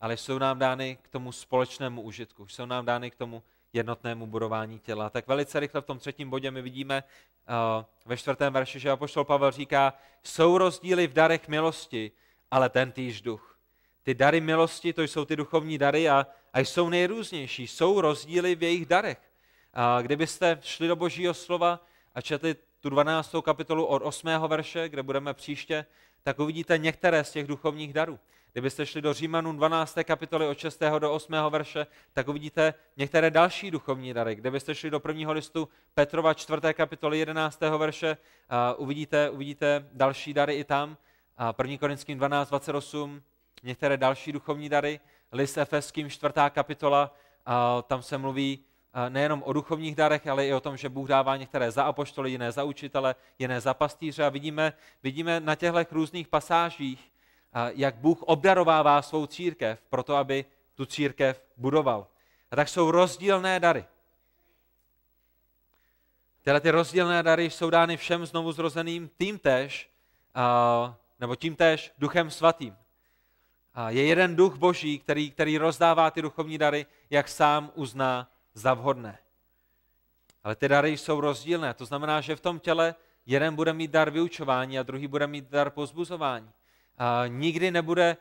ale jsou nám dány k tomu společnému užitku, jsou nám dány k tomu jednotnému budování těla. Tak velice rychle v tom třetím bodě my vidíme uh, ve čtvrtém verši, že apoštol Pavel říká, jsou rozdíly v darech milosti, ale ten týž duch. Ty dary milosti, to jsou ty duchovní dary a, a jsou nejrůznější. Jsou rozdíly v jejich darech. A kdybyste šli do božího slova a četli tu 12. kapitolu od 8. verše, kde budeme příště, tak uvidíte některé z těch duchovních darů. Kdybyste šli do Římanů 12. kapitoly od 6. do 8. verše, tak uvidíte některé další duchovní dary. Kdybyste šli do prvního listu Petrova 4. kapitoly 11. verše, uvidíte, uvidíte další dary i tam. 1. Korinským 12, 28, některé další duchovní dary. List Efeským 4. kapitola, tam se mluví nejenom o duchovních darech, ale i o tom, že Bůh dává některé za apoštoly, jiné za učitele, jiné za pastýře. A vidíme, vidíme na těchto různých pasážích, jak Bůh obdarovává svou církev, proto aby tu církev budoval. A tak jsou rozdílné dary. Tyhle ty rozdílné dary jsou dány všem znovu zrozeným tím tež, nebo tím tež duchem svatým. Je jeden duch boží, který, který rozdává ty duchovní dary, jak sám uzná za vhodné. Ale ty dary jsou rozdílné. To znamená, že v tom těle jeden bude mít dar vyučování a druhý bude mít dar pozbuzování. A nikdy, nebude,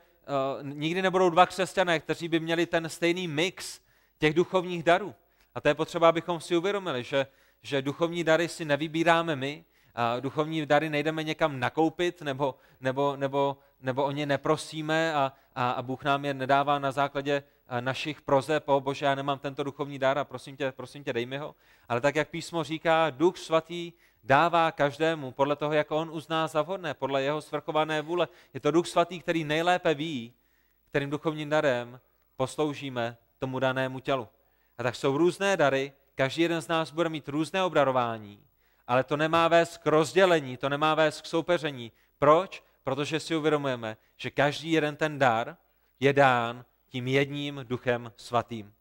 uh, nikdy nebudou dva křesťané, kteří by měli ten stejný mix těch duchovních darů. A to je potřeba, abychom si uvědomili, že, že duchovní dary si nevybíráme my, a duchovní dary nejdeme někam nakoupit, nebo, nebo, nebo, nebo o ně neprosíme a, a, a Bůh nám je nedává na základě našich prozeb, o bože, já nemám tento duchovní dar a prosím tě, prosím tě, dej mi ho. Ale tak, jak písmo říká, duch svatý dává každému podle toho, jak on uzná za vhodné, podle jeho svrchované vůle. Je to duch svatý, který nejlépe ví, kterým duchovním darem posloužíme tomu danému tělu. A tak jsou různé dary, každý jeden z nás bude mít různé obdarování, ale to nemá vést k rozdělení, to nemá vést k soupeření. Proč? Protože si uvědomujeme, že každý jeden ten dar je dán tím jedním duchem svatým.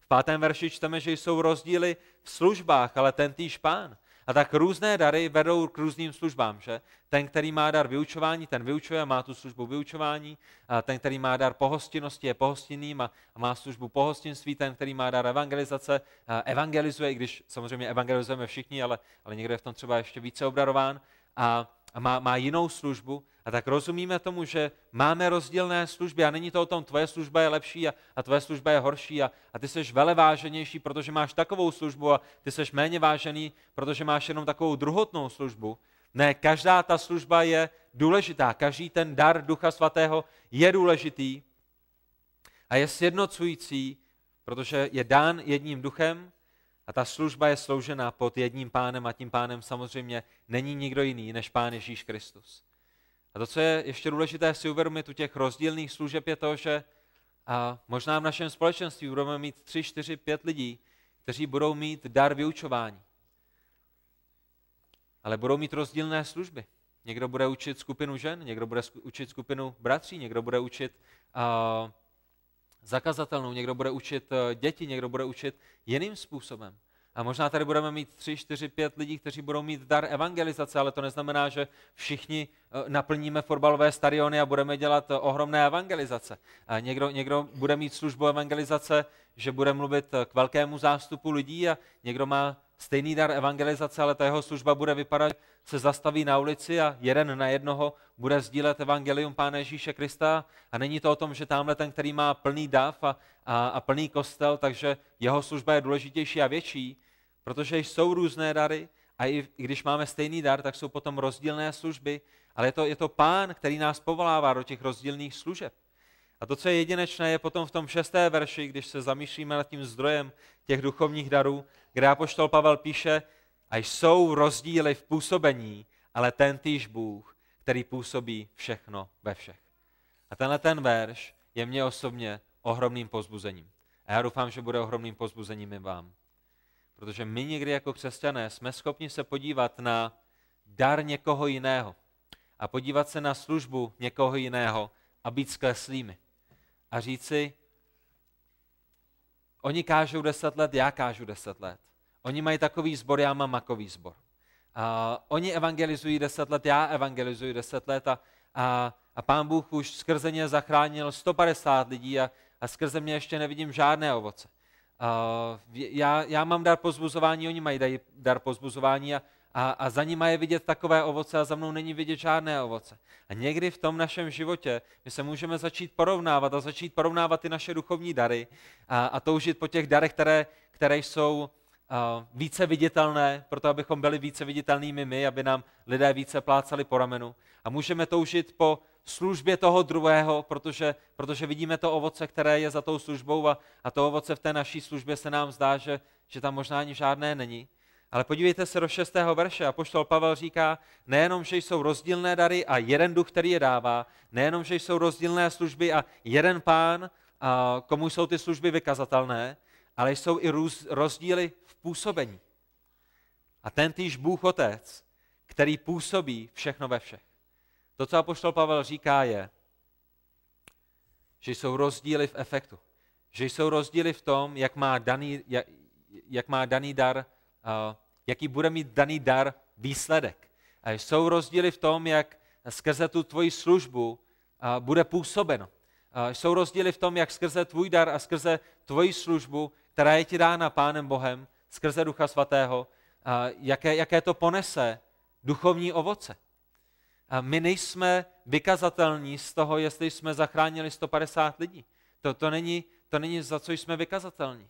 V pátém verši čteme, že jsou rozdíly v službách, ale ten týž pán. A tak různé dary vedou k různým službám, že? Ten, který má dar vyučování, ten vyučuje, má tu službu vyučování. A ten, který má dar pohostinnosti, je pohostinným a má službu pohostinství. Ten, který má dar evangelizace, evangelizuje, i když samozřejmě evangelizujeme všichni, ale, ale někdo je v tom třeba ještě více obdarován. A a má, má jinou službu. A tak rozumíme tomu, že máme rozdílné služby a není to o tom, tvoje služba je lepší a, a tvoje služba je horší a, a ty jsi vele váženější, protože máš takovou službu a ty jsi méně vážený, protože máš jenom takovou druhotnou službu. Ne, každá ta služba je důležitá, každý ten dar Ducha Svatého je důležitý a je sjednocující, protože je dán jedním duchem a ta služba je sloužena pod jedním pánem a tím pánem samozřejmě není nikdo jiný než pán Ježíš Kristus. A to, co je ještě důležité si uvědomit u těch rozdílných služeb, je to, že a možná v našem společenství budeme mít tři, čtyři, pět lidí, kteří budou mít dar vyučování. Ale budou mít rozdílné služby. Někdo bude učit skupinu žen, někdo bude učit skupinu bratří, někdo bude učit uh, zakazatelnou, někdo bude učit eh, děti, někdo bude učit jiným způsobem. A možná tady budeme mít tři, čtyři, pět lidí, kteří budou mít dar evangelizace, ale to neznamená, že všichni eh, naplníme fotbalové stadiony a budeme dělat eh, ohromné evangelizace. A někdo, někdo bude mít službu evangelizace, že bude mluvit k velkému zástupu lidí a někdo má stejný dar evangelizace, ale ta jeho služba bude vypadat, se zastaví na ulici a jeden na jednoho bude sdílet evangelium Pána Ježíše Krista. A není to o tom, že tamhle ten, který má plný dav a, a, a plný kostel, takže jeho služba je důležitější a větší, protože jsou různé dary a i když máme stejný dar, tak jsou potom rozdílné služby, ale je to, je to pán, který nás povolává do těch rozdílných služeb. A to, co je jedinečné, je potom v tom šesté verši, když se zamýšlíme nad tím zdrojem těch duchovních darů, kde apoštol Pavel píše, a jsou rozdíly v působení, ale ten týž Bůh, který působí všechno ve všech. A tenhle ten verš je mě osobně ohromným pozbuzením. A já doufám, že bude ohromným pozbuzením i vám. Protože my někdy jako křesťané jsme schopni se podívat na dar někoho jiného a podívat se na službu někoho jiného a být skleslými. A říci, oni kážou deset let, já kážu deset let. Oni mají takový sbor, já mám makový sbor. A oni evangelizují deset let, já evangelizuji deset let a, a, a pán Bůh už skrze ně zachránil 150 lidí a, a skrze mě ještě nevidím žádné ovoce. A já, já mám dar pozbuzování, oni mají dar pozbuzování a, a, a za nimi je vidět takové ovoce a za mnou není vidět žádné ovoce. A někdy v tom našem životě my se můžeme začít porovnávat a začít porovnávat ty naše duchovní dary a, a toužit po těch darech, které, které jsou více viditelné, proto abychom byli více viditelnými my, aby nám lidé více plácali po ramenu. A můžeme toužit po službě toho druhého, protože, protože vidíme to ovoce, které je za tou službou a, a to ovoce v té naší službě se nám zdá, že, že tam možná ani žádné není. Ale podívejte se do šestého verše a poštol Pavel říká, nejenom, že jsou rozdílné dary a jeden duch, který je dává, nejenom, že jsou rozdílné služby a jeden pán, a komu jsou ty služby vykazatelné, ale jsou i rozdíly v působení. A ten týž Bůh Otec, který působí všechno ve všech. To, co apoštol Pavel říká, je, že jsou rozdíly v efektu. Že jsou rozdíly v tom, jak má daný, jak, jak má daný dar, jaký bude mít daný dar výsledek. A jsou rozdíly v tom, jak skrze tu tvoji službu uh, bude působeno. Uh, jsou rozdíly v tom, jak skrze tvůj dar a skrze tvoji službu, která je ti dána Pánem Bohem, skrze Ducha Svatého, jaké, jaké to ponese duchovní ovoce. A my nejsme vykazatelní z toho, jestli jsme zachránili 150 lidí. To, to, není, to není za co jsme vykazatelní.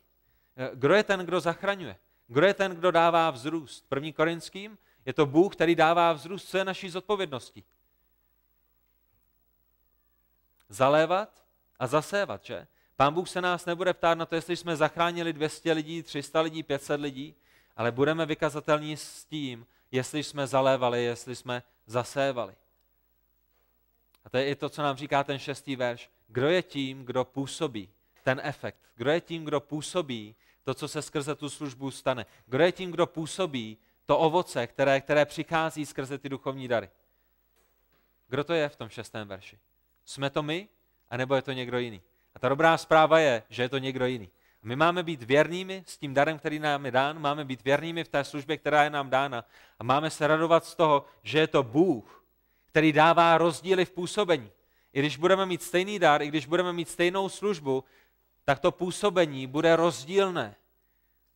Eh, kdo je ten, kdo zachraňuje? Kdo je ten, kdo dává vzrůst? První korinským je to Bůh, který dává vzrůst. Co je naší zodpovědností? Zalévat a zasévat, že? Pán Bůh se nás nebude ptát na to, jestli jsme zachránili 200 lidí, 300 lidí, 500 lidí, ale budeme vykazatelní s tím, jestli jsme zalévali, jestli jsme zasévali. A to je i to, co nám říká ten šestý verš. Kdo je tím, kdo působí ten efekt? Kdo je tím, kdo působí to, co se skrze tu službu stane? Kdo je tím, kdo působí to ovoce, které, které přichází skrze ty duchovní dary? Kdo to je v tom šestém verši? Jsme to my, anebo je to někdo jiný? A ta dobrá zpráva je, že je to někdo jiný. My máme být věrnými s tím darem, který nám je dán, máme být věrnými v té službě, která je nám dána a máme se radovat z toho, že je to Bůh, který dává rozdíly v působení. I když budeme mít stejný dar, i když budeme mít stejnou službu, tak to působení bude rozdílné.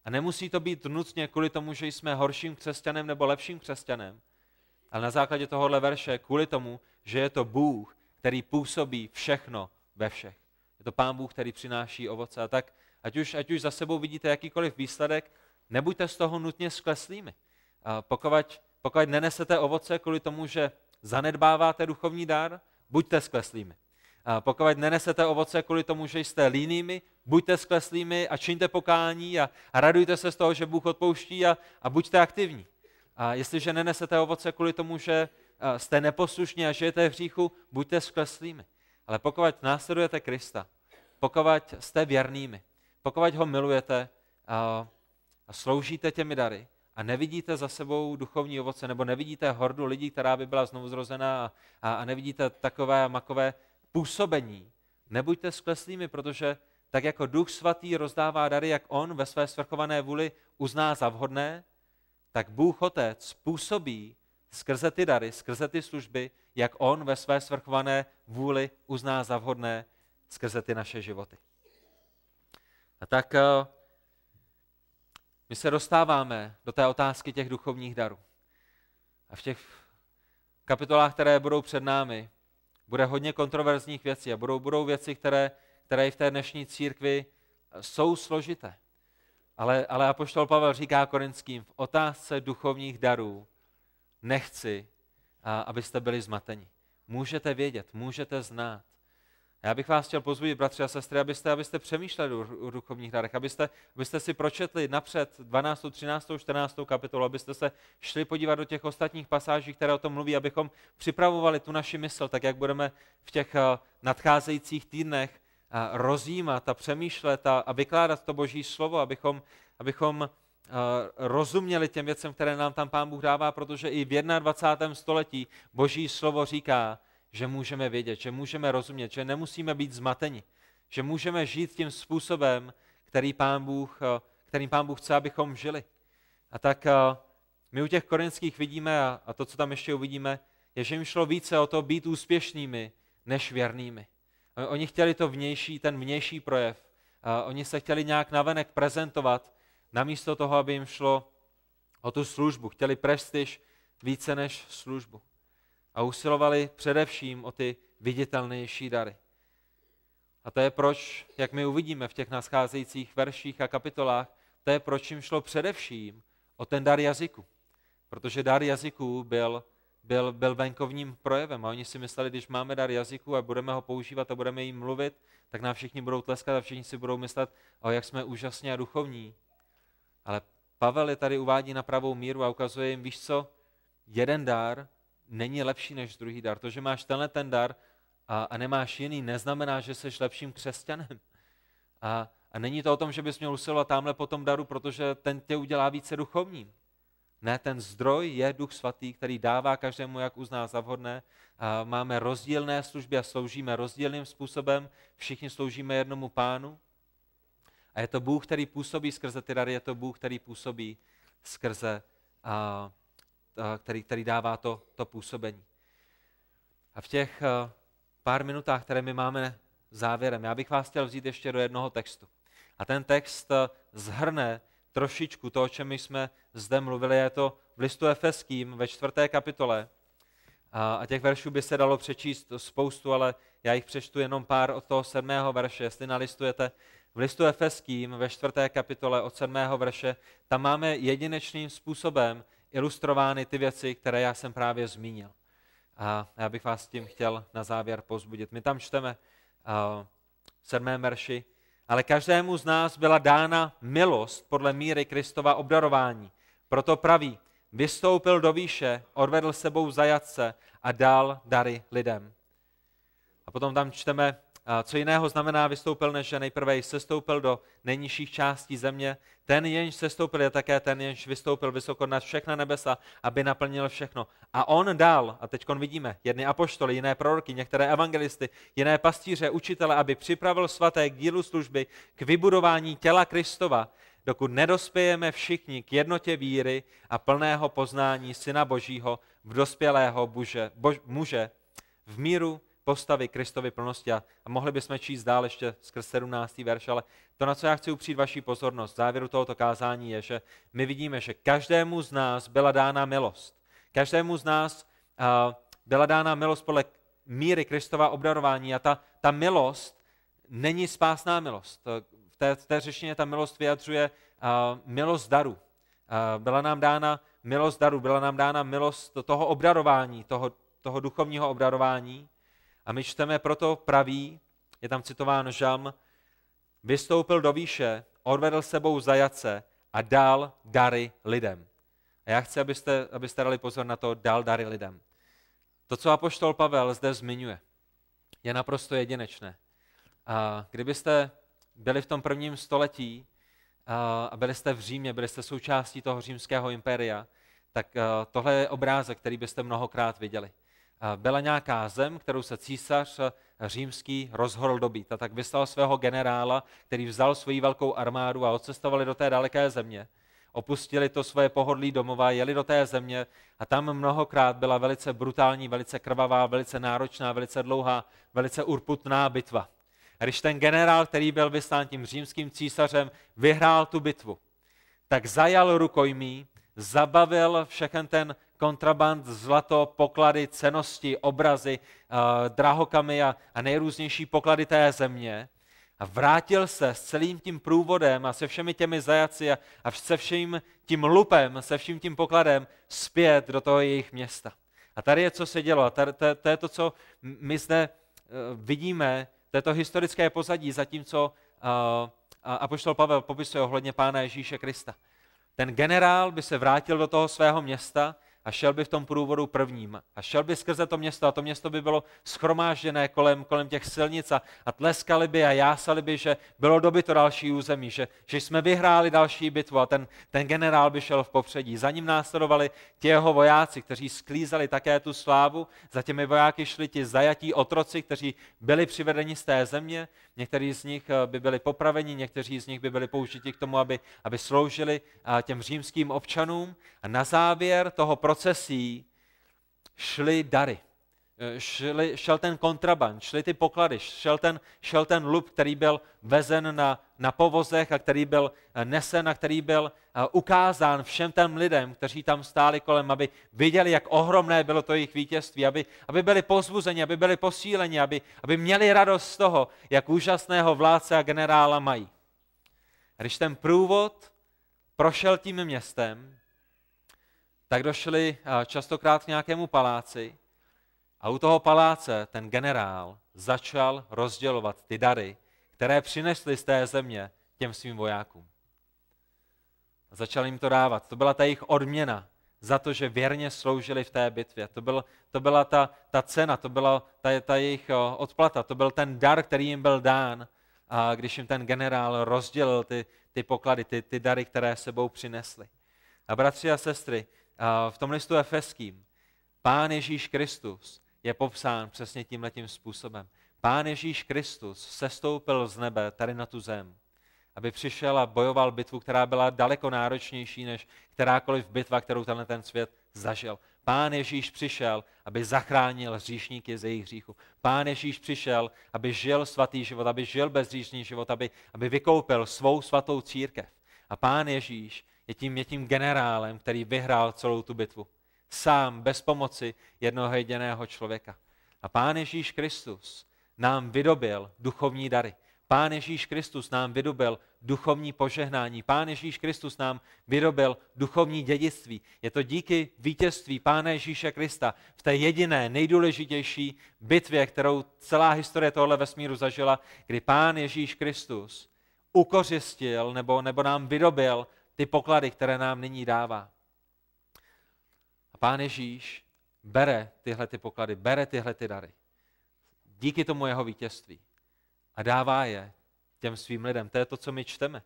A nemusí to být nutně kvůli tomu, že jsme horším křesťanem nebo lepším křesťanem, ale na základě tohohle verše kvůli tomu, že je to Bůh, který působí všechno ve všech. Je to Pán Bůh, který přináší ovoce. A tak ať už, ať už za sebou vidíte jakýkoliv výsledek, nebuďte z toho nutně skleslými. Pokud, pokud nenesete ovoce kvůli tomu, že zanedbáváte duchovní dár, buďte skleslými. Pokud nenesete ovoce kvůli tomu, že jste línými, buďte skleslými a čiňte pokání a, radujte se z toho, že Bůh odpouští a, a buďte aktivní. A jestliže nenesete ovoce kvůli tomu, že jste neposlušní a žijete v hříchu, buďte skleslými. Ale pokud následujete Krista, pokud jste věrnými, pokud ho milujete a, a sloužíte těmi dary a nevidíte za sebou duchovní ovoce, nebo nevidíte hordu lidí, která by byla znovu zrozená a, a nevidíte takové makové působení, nebuďte skleslými, protože tak jako Duch Svatý rozdává dary, jak On ve své svrchované vůli uzná za vhodné, tak Bůh Otec působí skrze ty dary, skrze ty služby, jak On ve své svrchované vůli uzná za vhodné skrze ty naše životy. A tak eh, my se dostáváme do té otázky těch duchovních darů. A v těch kapitolách, které budou před námi, bude hodně kontroverzních věcí a budou, budou věci, které, které v té dnešní církvi jsou složité. Ale, ale Apoštol Pavel říká korinským, v otázce duchovních darů nechci, abyste byli zmateni. Můžete vědět, můžete znát, já bych vás chtěl pozvat, bratři a sestry, abyste, abyste přemýšleli o duchovních darech, abyste, abyste si pročetli napřed 12., 13., 14. kapitolu, abyste se šli podívat do těch ostatních pasáží, které o tom mluví, abychom připravovali tu naši mysl, tak jak budeme v těch eh, nadcházejících týdnech eh, rozjímat a přemýšlet a, a vykládat to boží slovo, abychom, abychom eh, rozuměli těm věcem, které nám tam Pán Bůh dává, protože i v 21. století boží slovo říká, že můžeme vědět, že můžeme rozumět, že nemusíme být zmateni, že můžeme žít tím způsobem, který pán Bůh, eh, kterým Pán Bůh chce, abychom žili. A tak eh, my u těch korinských vidíme, a to, co tam ještě uvidíme, je, že jim šlo více o to být úspěšnými, než věrnými. Oni chtěli to vnější, ten vnější projev. Oni se chtěli nějak navenek prezentovat, namísto toho, aby jim šlo o tu službu. Chtěli prestiž více než službu a usilovali především o ty viditelnější dary. A to je proč, jak my uvidíme v těch nascházejících verších a kapitolách, to je proč jim šlo především o ten dar jazyku. Protože dar jazyků byl, byl, byl venkovním projevem a oni si mysleli, když máme dar jazyku a budeme ho používat a budeme jim mluvit, tak nám všichni budou tleskat a všichni si budou myslet, o jak jsme úžasně a duchovní. Ale Pavel je tady uvádí na pravou míru a ukazuje jim, víš co, jeden dar není lepší než druhý dar. To, že máš tenhle ten dar a, a nemáš jiný, neznamená, že jsi lepším křesťanem. A, a není to o tom, že bys měl usilovat tamhle po tom daru, protože ten tě udělá více duchovním. Ne, ten zdroj je Duch Svatý, který dává každému, jak uzná za vhodné. A máme rozdílné služby a sloužíme rozdílným způsobem. Všichni sloužíme jednomu pánu. A je to Bůh, který působí skrze ty dary, je to Bůh, který působí skrze, a, který, který dává to, to působení. A v těch pár minutách, které my máme závěrem, já bych vás chtěl vzít ještě do jednoho textu. A ten text zhrne trošičku to, o čem my jsme zde mluvili, je to v listu Efeským ve čtvrté kapitole. A těch veršů by se dalo přečíst spoustu, ale já jich přečtu jenom pár od toho sedmého verše. Jestli nalistujete v listu Efeským ve čtvrté kapitole od sedmého verše, tam máme jedinečným způsobem ilustrovány ty věci, které já jsem právě zmínil. A já bych vás tím chtěl na závěr pozbudit. My tam čteme v sedmém ale každému z nás byla dána milost podle míry Kristova obdarování. Proto praví, vystoupil do výše, odvedl sebou zajatce a dal dary lidem. A potom tam čteme co jiného znamená vystoupil, než že nejprve sestoupil do nejnižších částí země. Ten, jenž sestoupil, je také ten, jenž vystoupil vysoko nad všechna nebesa, aby naplnil všechno. A on dal, a teď vidíme, jedny apoštoly, jiné proroky, některé evangelisty, jiné pastíře, učitele, aby připravil svaté k dílu služby, k vybudování těla Kristova, dokud nedospějeme všichni k jednotě víry a plného poznání Syna Božího v dospělého buže, bož, muže, v míru postavy Kristovy plnosti a, mohli bychom číst dál ještě skrz 17. verš, ale to, na co já chci upřít vaši pozornost v závěru tohoto kázání, je, že my vidíme, že každému z nás byla dána milost. Každému z nás byla dána milost podle míry Kristova obdarování a ta, ta milost není spásná milost. V té, v té řeštině ta milost vyjadřuje milost daru. Byla nám dána milost daru, byla nám dána milost toho obdarování, toho, toho duchovního obdarování. A my čteme proto praví, je tam citován Žam, vystoupil do výše, odvedl sebou zajace a dal dary lidem. A já chci, abyste, abyste dali pozor na to, dal dary lidem. To, co apoštol Pavel zde zmiňuje, je naprosto jedinečné. A kdybyste byli v tom prvním století a byli jste v Římě, byli jste součástí toho římského impéria, tak tohle je obrázek, který byste mnohokrát viděli byla nějaká zem, kterou se císař římský rozhodl dobít. A tak vyslal svého generála, který vzal svoji velkou armádu a odcestovali do té daleké země. Opustili to svoje pohodlí domova, jeli do té země a tam mnohokrát byla velice brutální, velice krvavá, velice náročná, velice dlouhá, velice urputná bitva. A když ten generál, který byl vyslán tím římským císařem, vyhrál tu bitvu, tak zajal rukojmí, zabavil všechen ten kontraband, zlato, poklady, cenosti, obrazy, uh, drahokamy a, a nejrůznější poklady té země a vrátil se s celým tím průvodem a se všemi těmi zajaci a, a se vším tím lupem, se vším tím pokladem zpět do toho jejich města. A tady je, co se dělo. A tady, to, to je to, co my zde uh, vidíme, to je to historické pozadí, zatímco uh, Apoštol Pavel popisuje ohledně Pána Ježíše Krista. Ten generál by se vrátil do toho svého města a šel by v tom průvodu prvním. A šel by skrze to město a to město by bylo schromážděné kolem, kolem těch silnic a, tleskali by a jásali by, že bylo dobyto další území, že, že jsme vyhráli další bitvu a ten, ten generál by šel v popředí. Za ním následovali ti jeho vojáci, kteří sklízeli také tu slávu. Za těmi vojáky šli ti zajatí otroci, kteří byli přivedeni z té země. Někteří z nich eh, by byli popraveni, někteří z nich by byli použiti k tomu, aby, aby sloužili eh, těm římským občanům. A na závěr toho procesí šly dary. Eh, šli, šel ten kontraband, šly ty poklady, šel ten, šel ten lup, který byl vezen na, na povozech a který byl nesen a který byl ukázán všem těm lidem, kteří tam stáli kolem, aby viděli, jak ohromné bylo to jejich vítězství, aby, aby byli pozbuzeni, aby byli posíleni, aby, aby měli radost z toho, jak úžasného vládce a generála mají. A když ten průvod prošel tím městem, tak došli častokrát k nějakému paláci a u toho paláce ten generál začal rozdělovat ty dary, které přinesli z té země těm svým vojákům. A začal jim to dávat. To byla ta jejich odměna za to, že věrně sloužili v té bitvě. To, byl, to byla ta, ta cena, to byla ta, ta jejich odplata, to byl ten dar, který jim byl dán, a když jim ten generál rozdělil ty, ty poklady, ty, ty dary, které sebou přinesli. A bratři a sestry, v tom listu efeským Pán Ježíš Kristus je popsán přesně tímhletím způsobem. Pán Ježíš Kristus sestoupil z nebe tady na tu zem, aby přišel a bojoval bitvu, která byla daleko náročnější než kterákoliv bitva, kterou tenhle ten svět zažil. Pán Ježíš přišel, aby zachránil hříšníky ze jejich hříchu. Pán Ježíš přišel, aby žil svatý život, aby žil bezříšný život, aby, aby vykoupil svou svatou církev. A pán Ježíš je tím, je tím generálem, který vyhrál celou tu bitvu. Sám, bez pomoci jednoho jediného člověka. A pán Ježíš Kristus nám vydobil duchovní dary. Pán Ježíš Kristus nám vydobil duchovní požehnání. Pán Ježíš Kristus nám vyrobil duchovní dědictví. Je to díky vítězství Pána Ježíše Krista v té jediné, nejdůležitější bitvě, kterou celá historie tohle vesmíru zažila, kdy Pán Ježíš Kristus ukořistil nebo, nebo nám vyrobil ty poklady, které nám nyní dává. Pán Ježíš bere tyhle ty poklady, bere tyhle ty dary. Díky tomu jeho vítězství. A dává je těm svým lidem. To je to, co my čteme.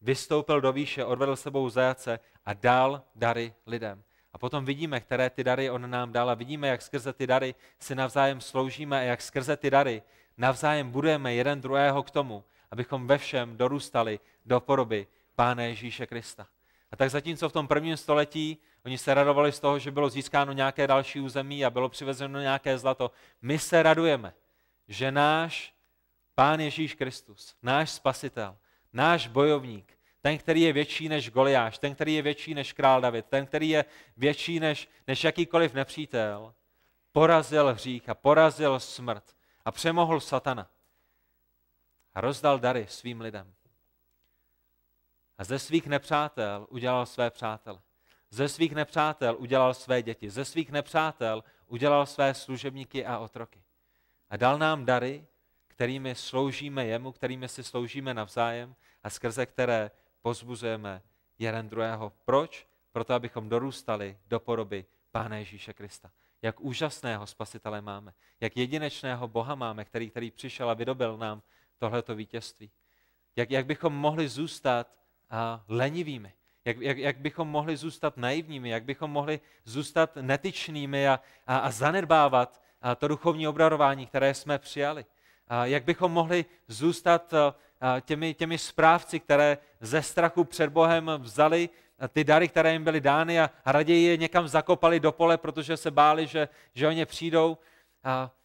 Vystoupil do výše, odvedl sebou zajace a dal dary lidem. A potom vidíme, které ty dary on nám dal a vidíme, jak skrze ty dary si navzájem sloužíme a jak skrze ty dary navzájem budeme jeden druhého k tomu, abychom ve všem dorůstali do podoby Pána Ježíše Krista. A tak zatímco v tom prvním století oni se radovali z toho, že bylo získáno nějaké další území a bylo přivezeno nějaké zlato, my se radujeme, že náš Pán Ježíš Kristus, náš spasitel, náš bojovník, ten, který je větší než Goliáš, ten, který je větší než král David, ten, který je větší než, než jakýkoliv nepřítel, porazil hřích a porazil smrt a přemohl satana a rozdal dary svým lidem. A ze svých nepřátel udělal své přátele. Ze svých nepřátel udělal své děti. Ze svých nepřátel udělal své služebníky a otroky. A dal nám dary, kterými sloužíme jemu, kterými si sloužíme navzájem a skrze které pozbuzujeme jeden druhého. Proč? Proto, abychom dorůstali do podoby Pána Ježíše Krista. Jak úžasného spasitele máme, jak jedinečného Boha máme, který, který přišel a vydobil nám tohleto vítězství. Jak, jak bychom mohli zůstat lenivými, jak, jak, jak bychom mohli zůstat naivními, jak bychom mohli zůstat netyčnými a, a, a zanedbávat a to duchovní obdarování, které jsme přijali jak bychom mohli zůstat těmi, těmi správci, které ze strachu před Bohem vzali ty dary, které jim byly dány a raději je někam zakopali do pole, protože se báli, že, že o ně přijdou.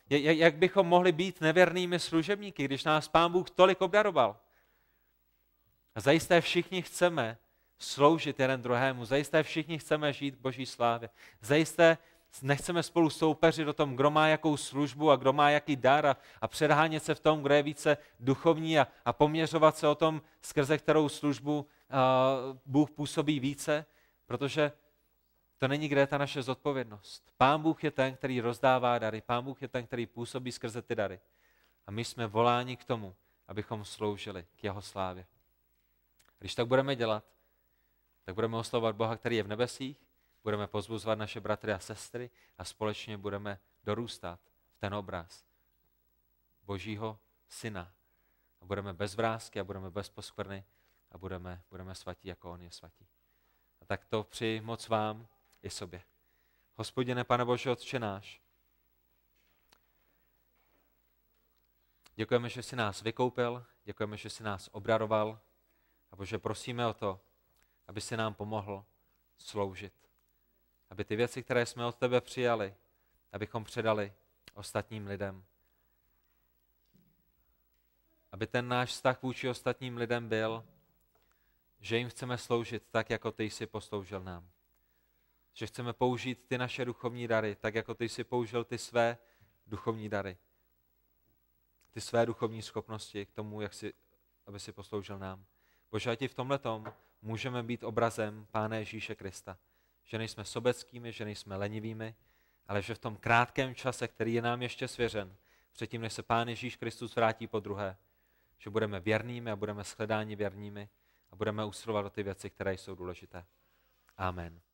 Jak bychom mohli být nevěrnými služebníky, když nás Pán Bůh tolik obdaroval? A zajisté všichni chceme sloužit jeden druhému, zajisté všichni chceme žít v Boží slávě. Zajisté nechceme spolu soupeřit o tom, kdo má jakou službu a kdo má jaký dar a, a předhánět se v tom, kdo je více duchovní a, a poměřovat se o tom, skrze kterou službu a, Bůh působí více, protože to není, kde je ta naše zodpovědnost. Pán Bůh je ten, který rozdává dary, Pán Bůh je ten, který působí skrze ty dary. A my jsme voláni k tomu, abychom sloužili k jeho slávě. Když tak budeme dělat, tak budeme oslovovat Boha, který je v nebesích, budeme pozbuzovat naše bratry a sestry a společně budeme dorůstat v ten obraz Božího syna. A budeme bez vrázky a budeme bez poskvrny a budeme, budeme svatí, jako On je svatý. A tak to při moc vám i sobě. Hospodine, Pane Bože, Otče náš, děkujeme, že jsi nás vykoupil, děkujeme, že jsi nás obraroval a Bože, prosíme o to, aby si nám pomohl sloužit aby ty věci, které jsme od tebe přijali, abychom předali ostatním lidem. Aby ten náš vztah vůči ostatním lidem byl, že jim chceme sloužit tak, jako ty jsi posloužil nám. Že chceme použít ty naše duchovní dary, tak, jako ty jsi použil ty své duchovní dary. Ty své duchovní schopnosti k tomu, jak si, aby si posloužil nám. Bože, ti v tomhle můžeme být obrazem Pána Ježíše Krista. Že nejsme sobeckými, že nejsme lenivými, ale že v tom krátkém čase, který je nám ještě svěřen, předtím, než se Pán Ježíš Kristus vrátí po druhé, že budeme věrnými a budeme shledáni věrnými a budeme usilovat o ty věci, které jsou důležité. Amen.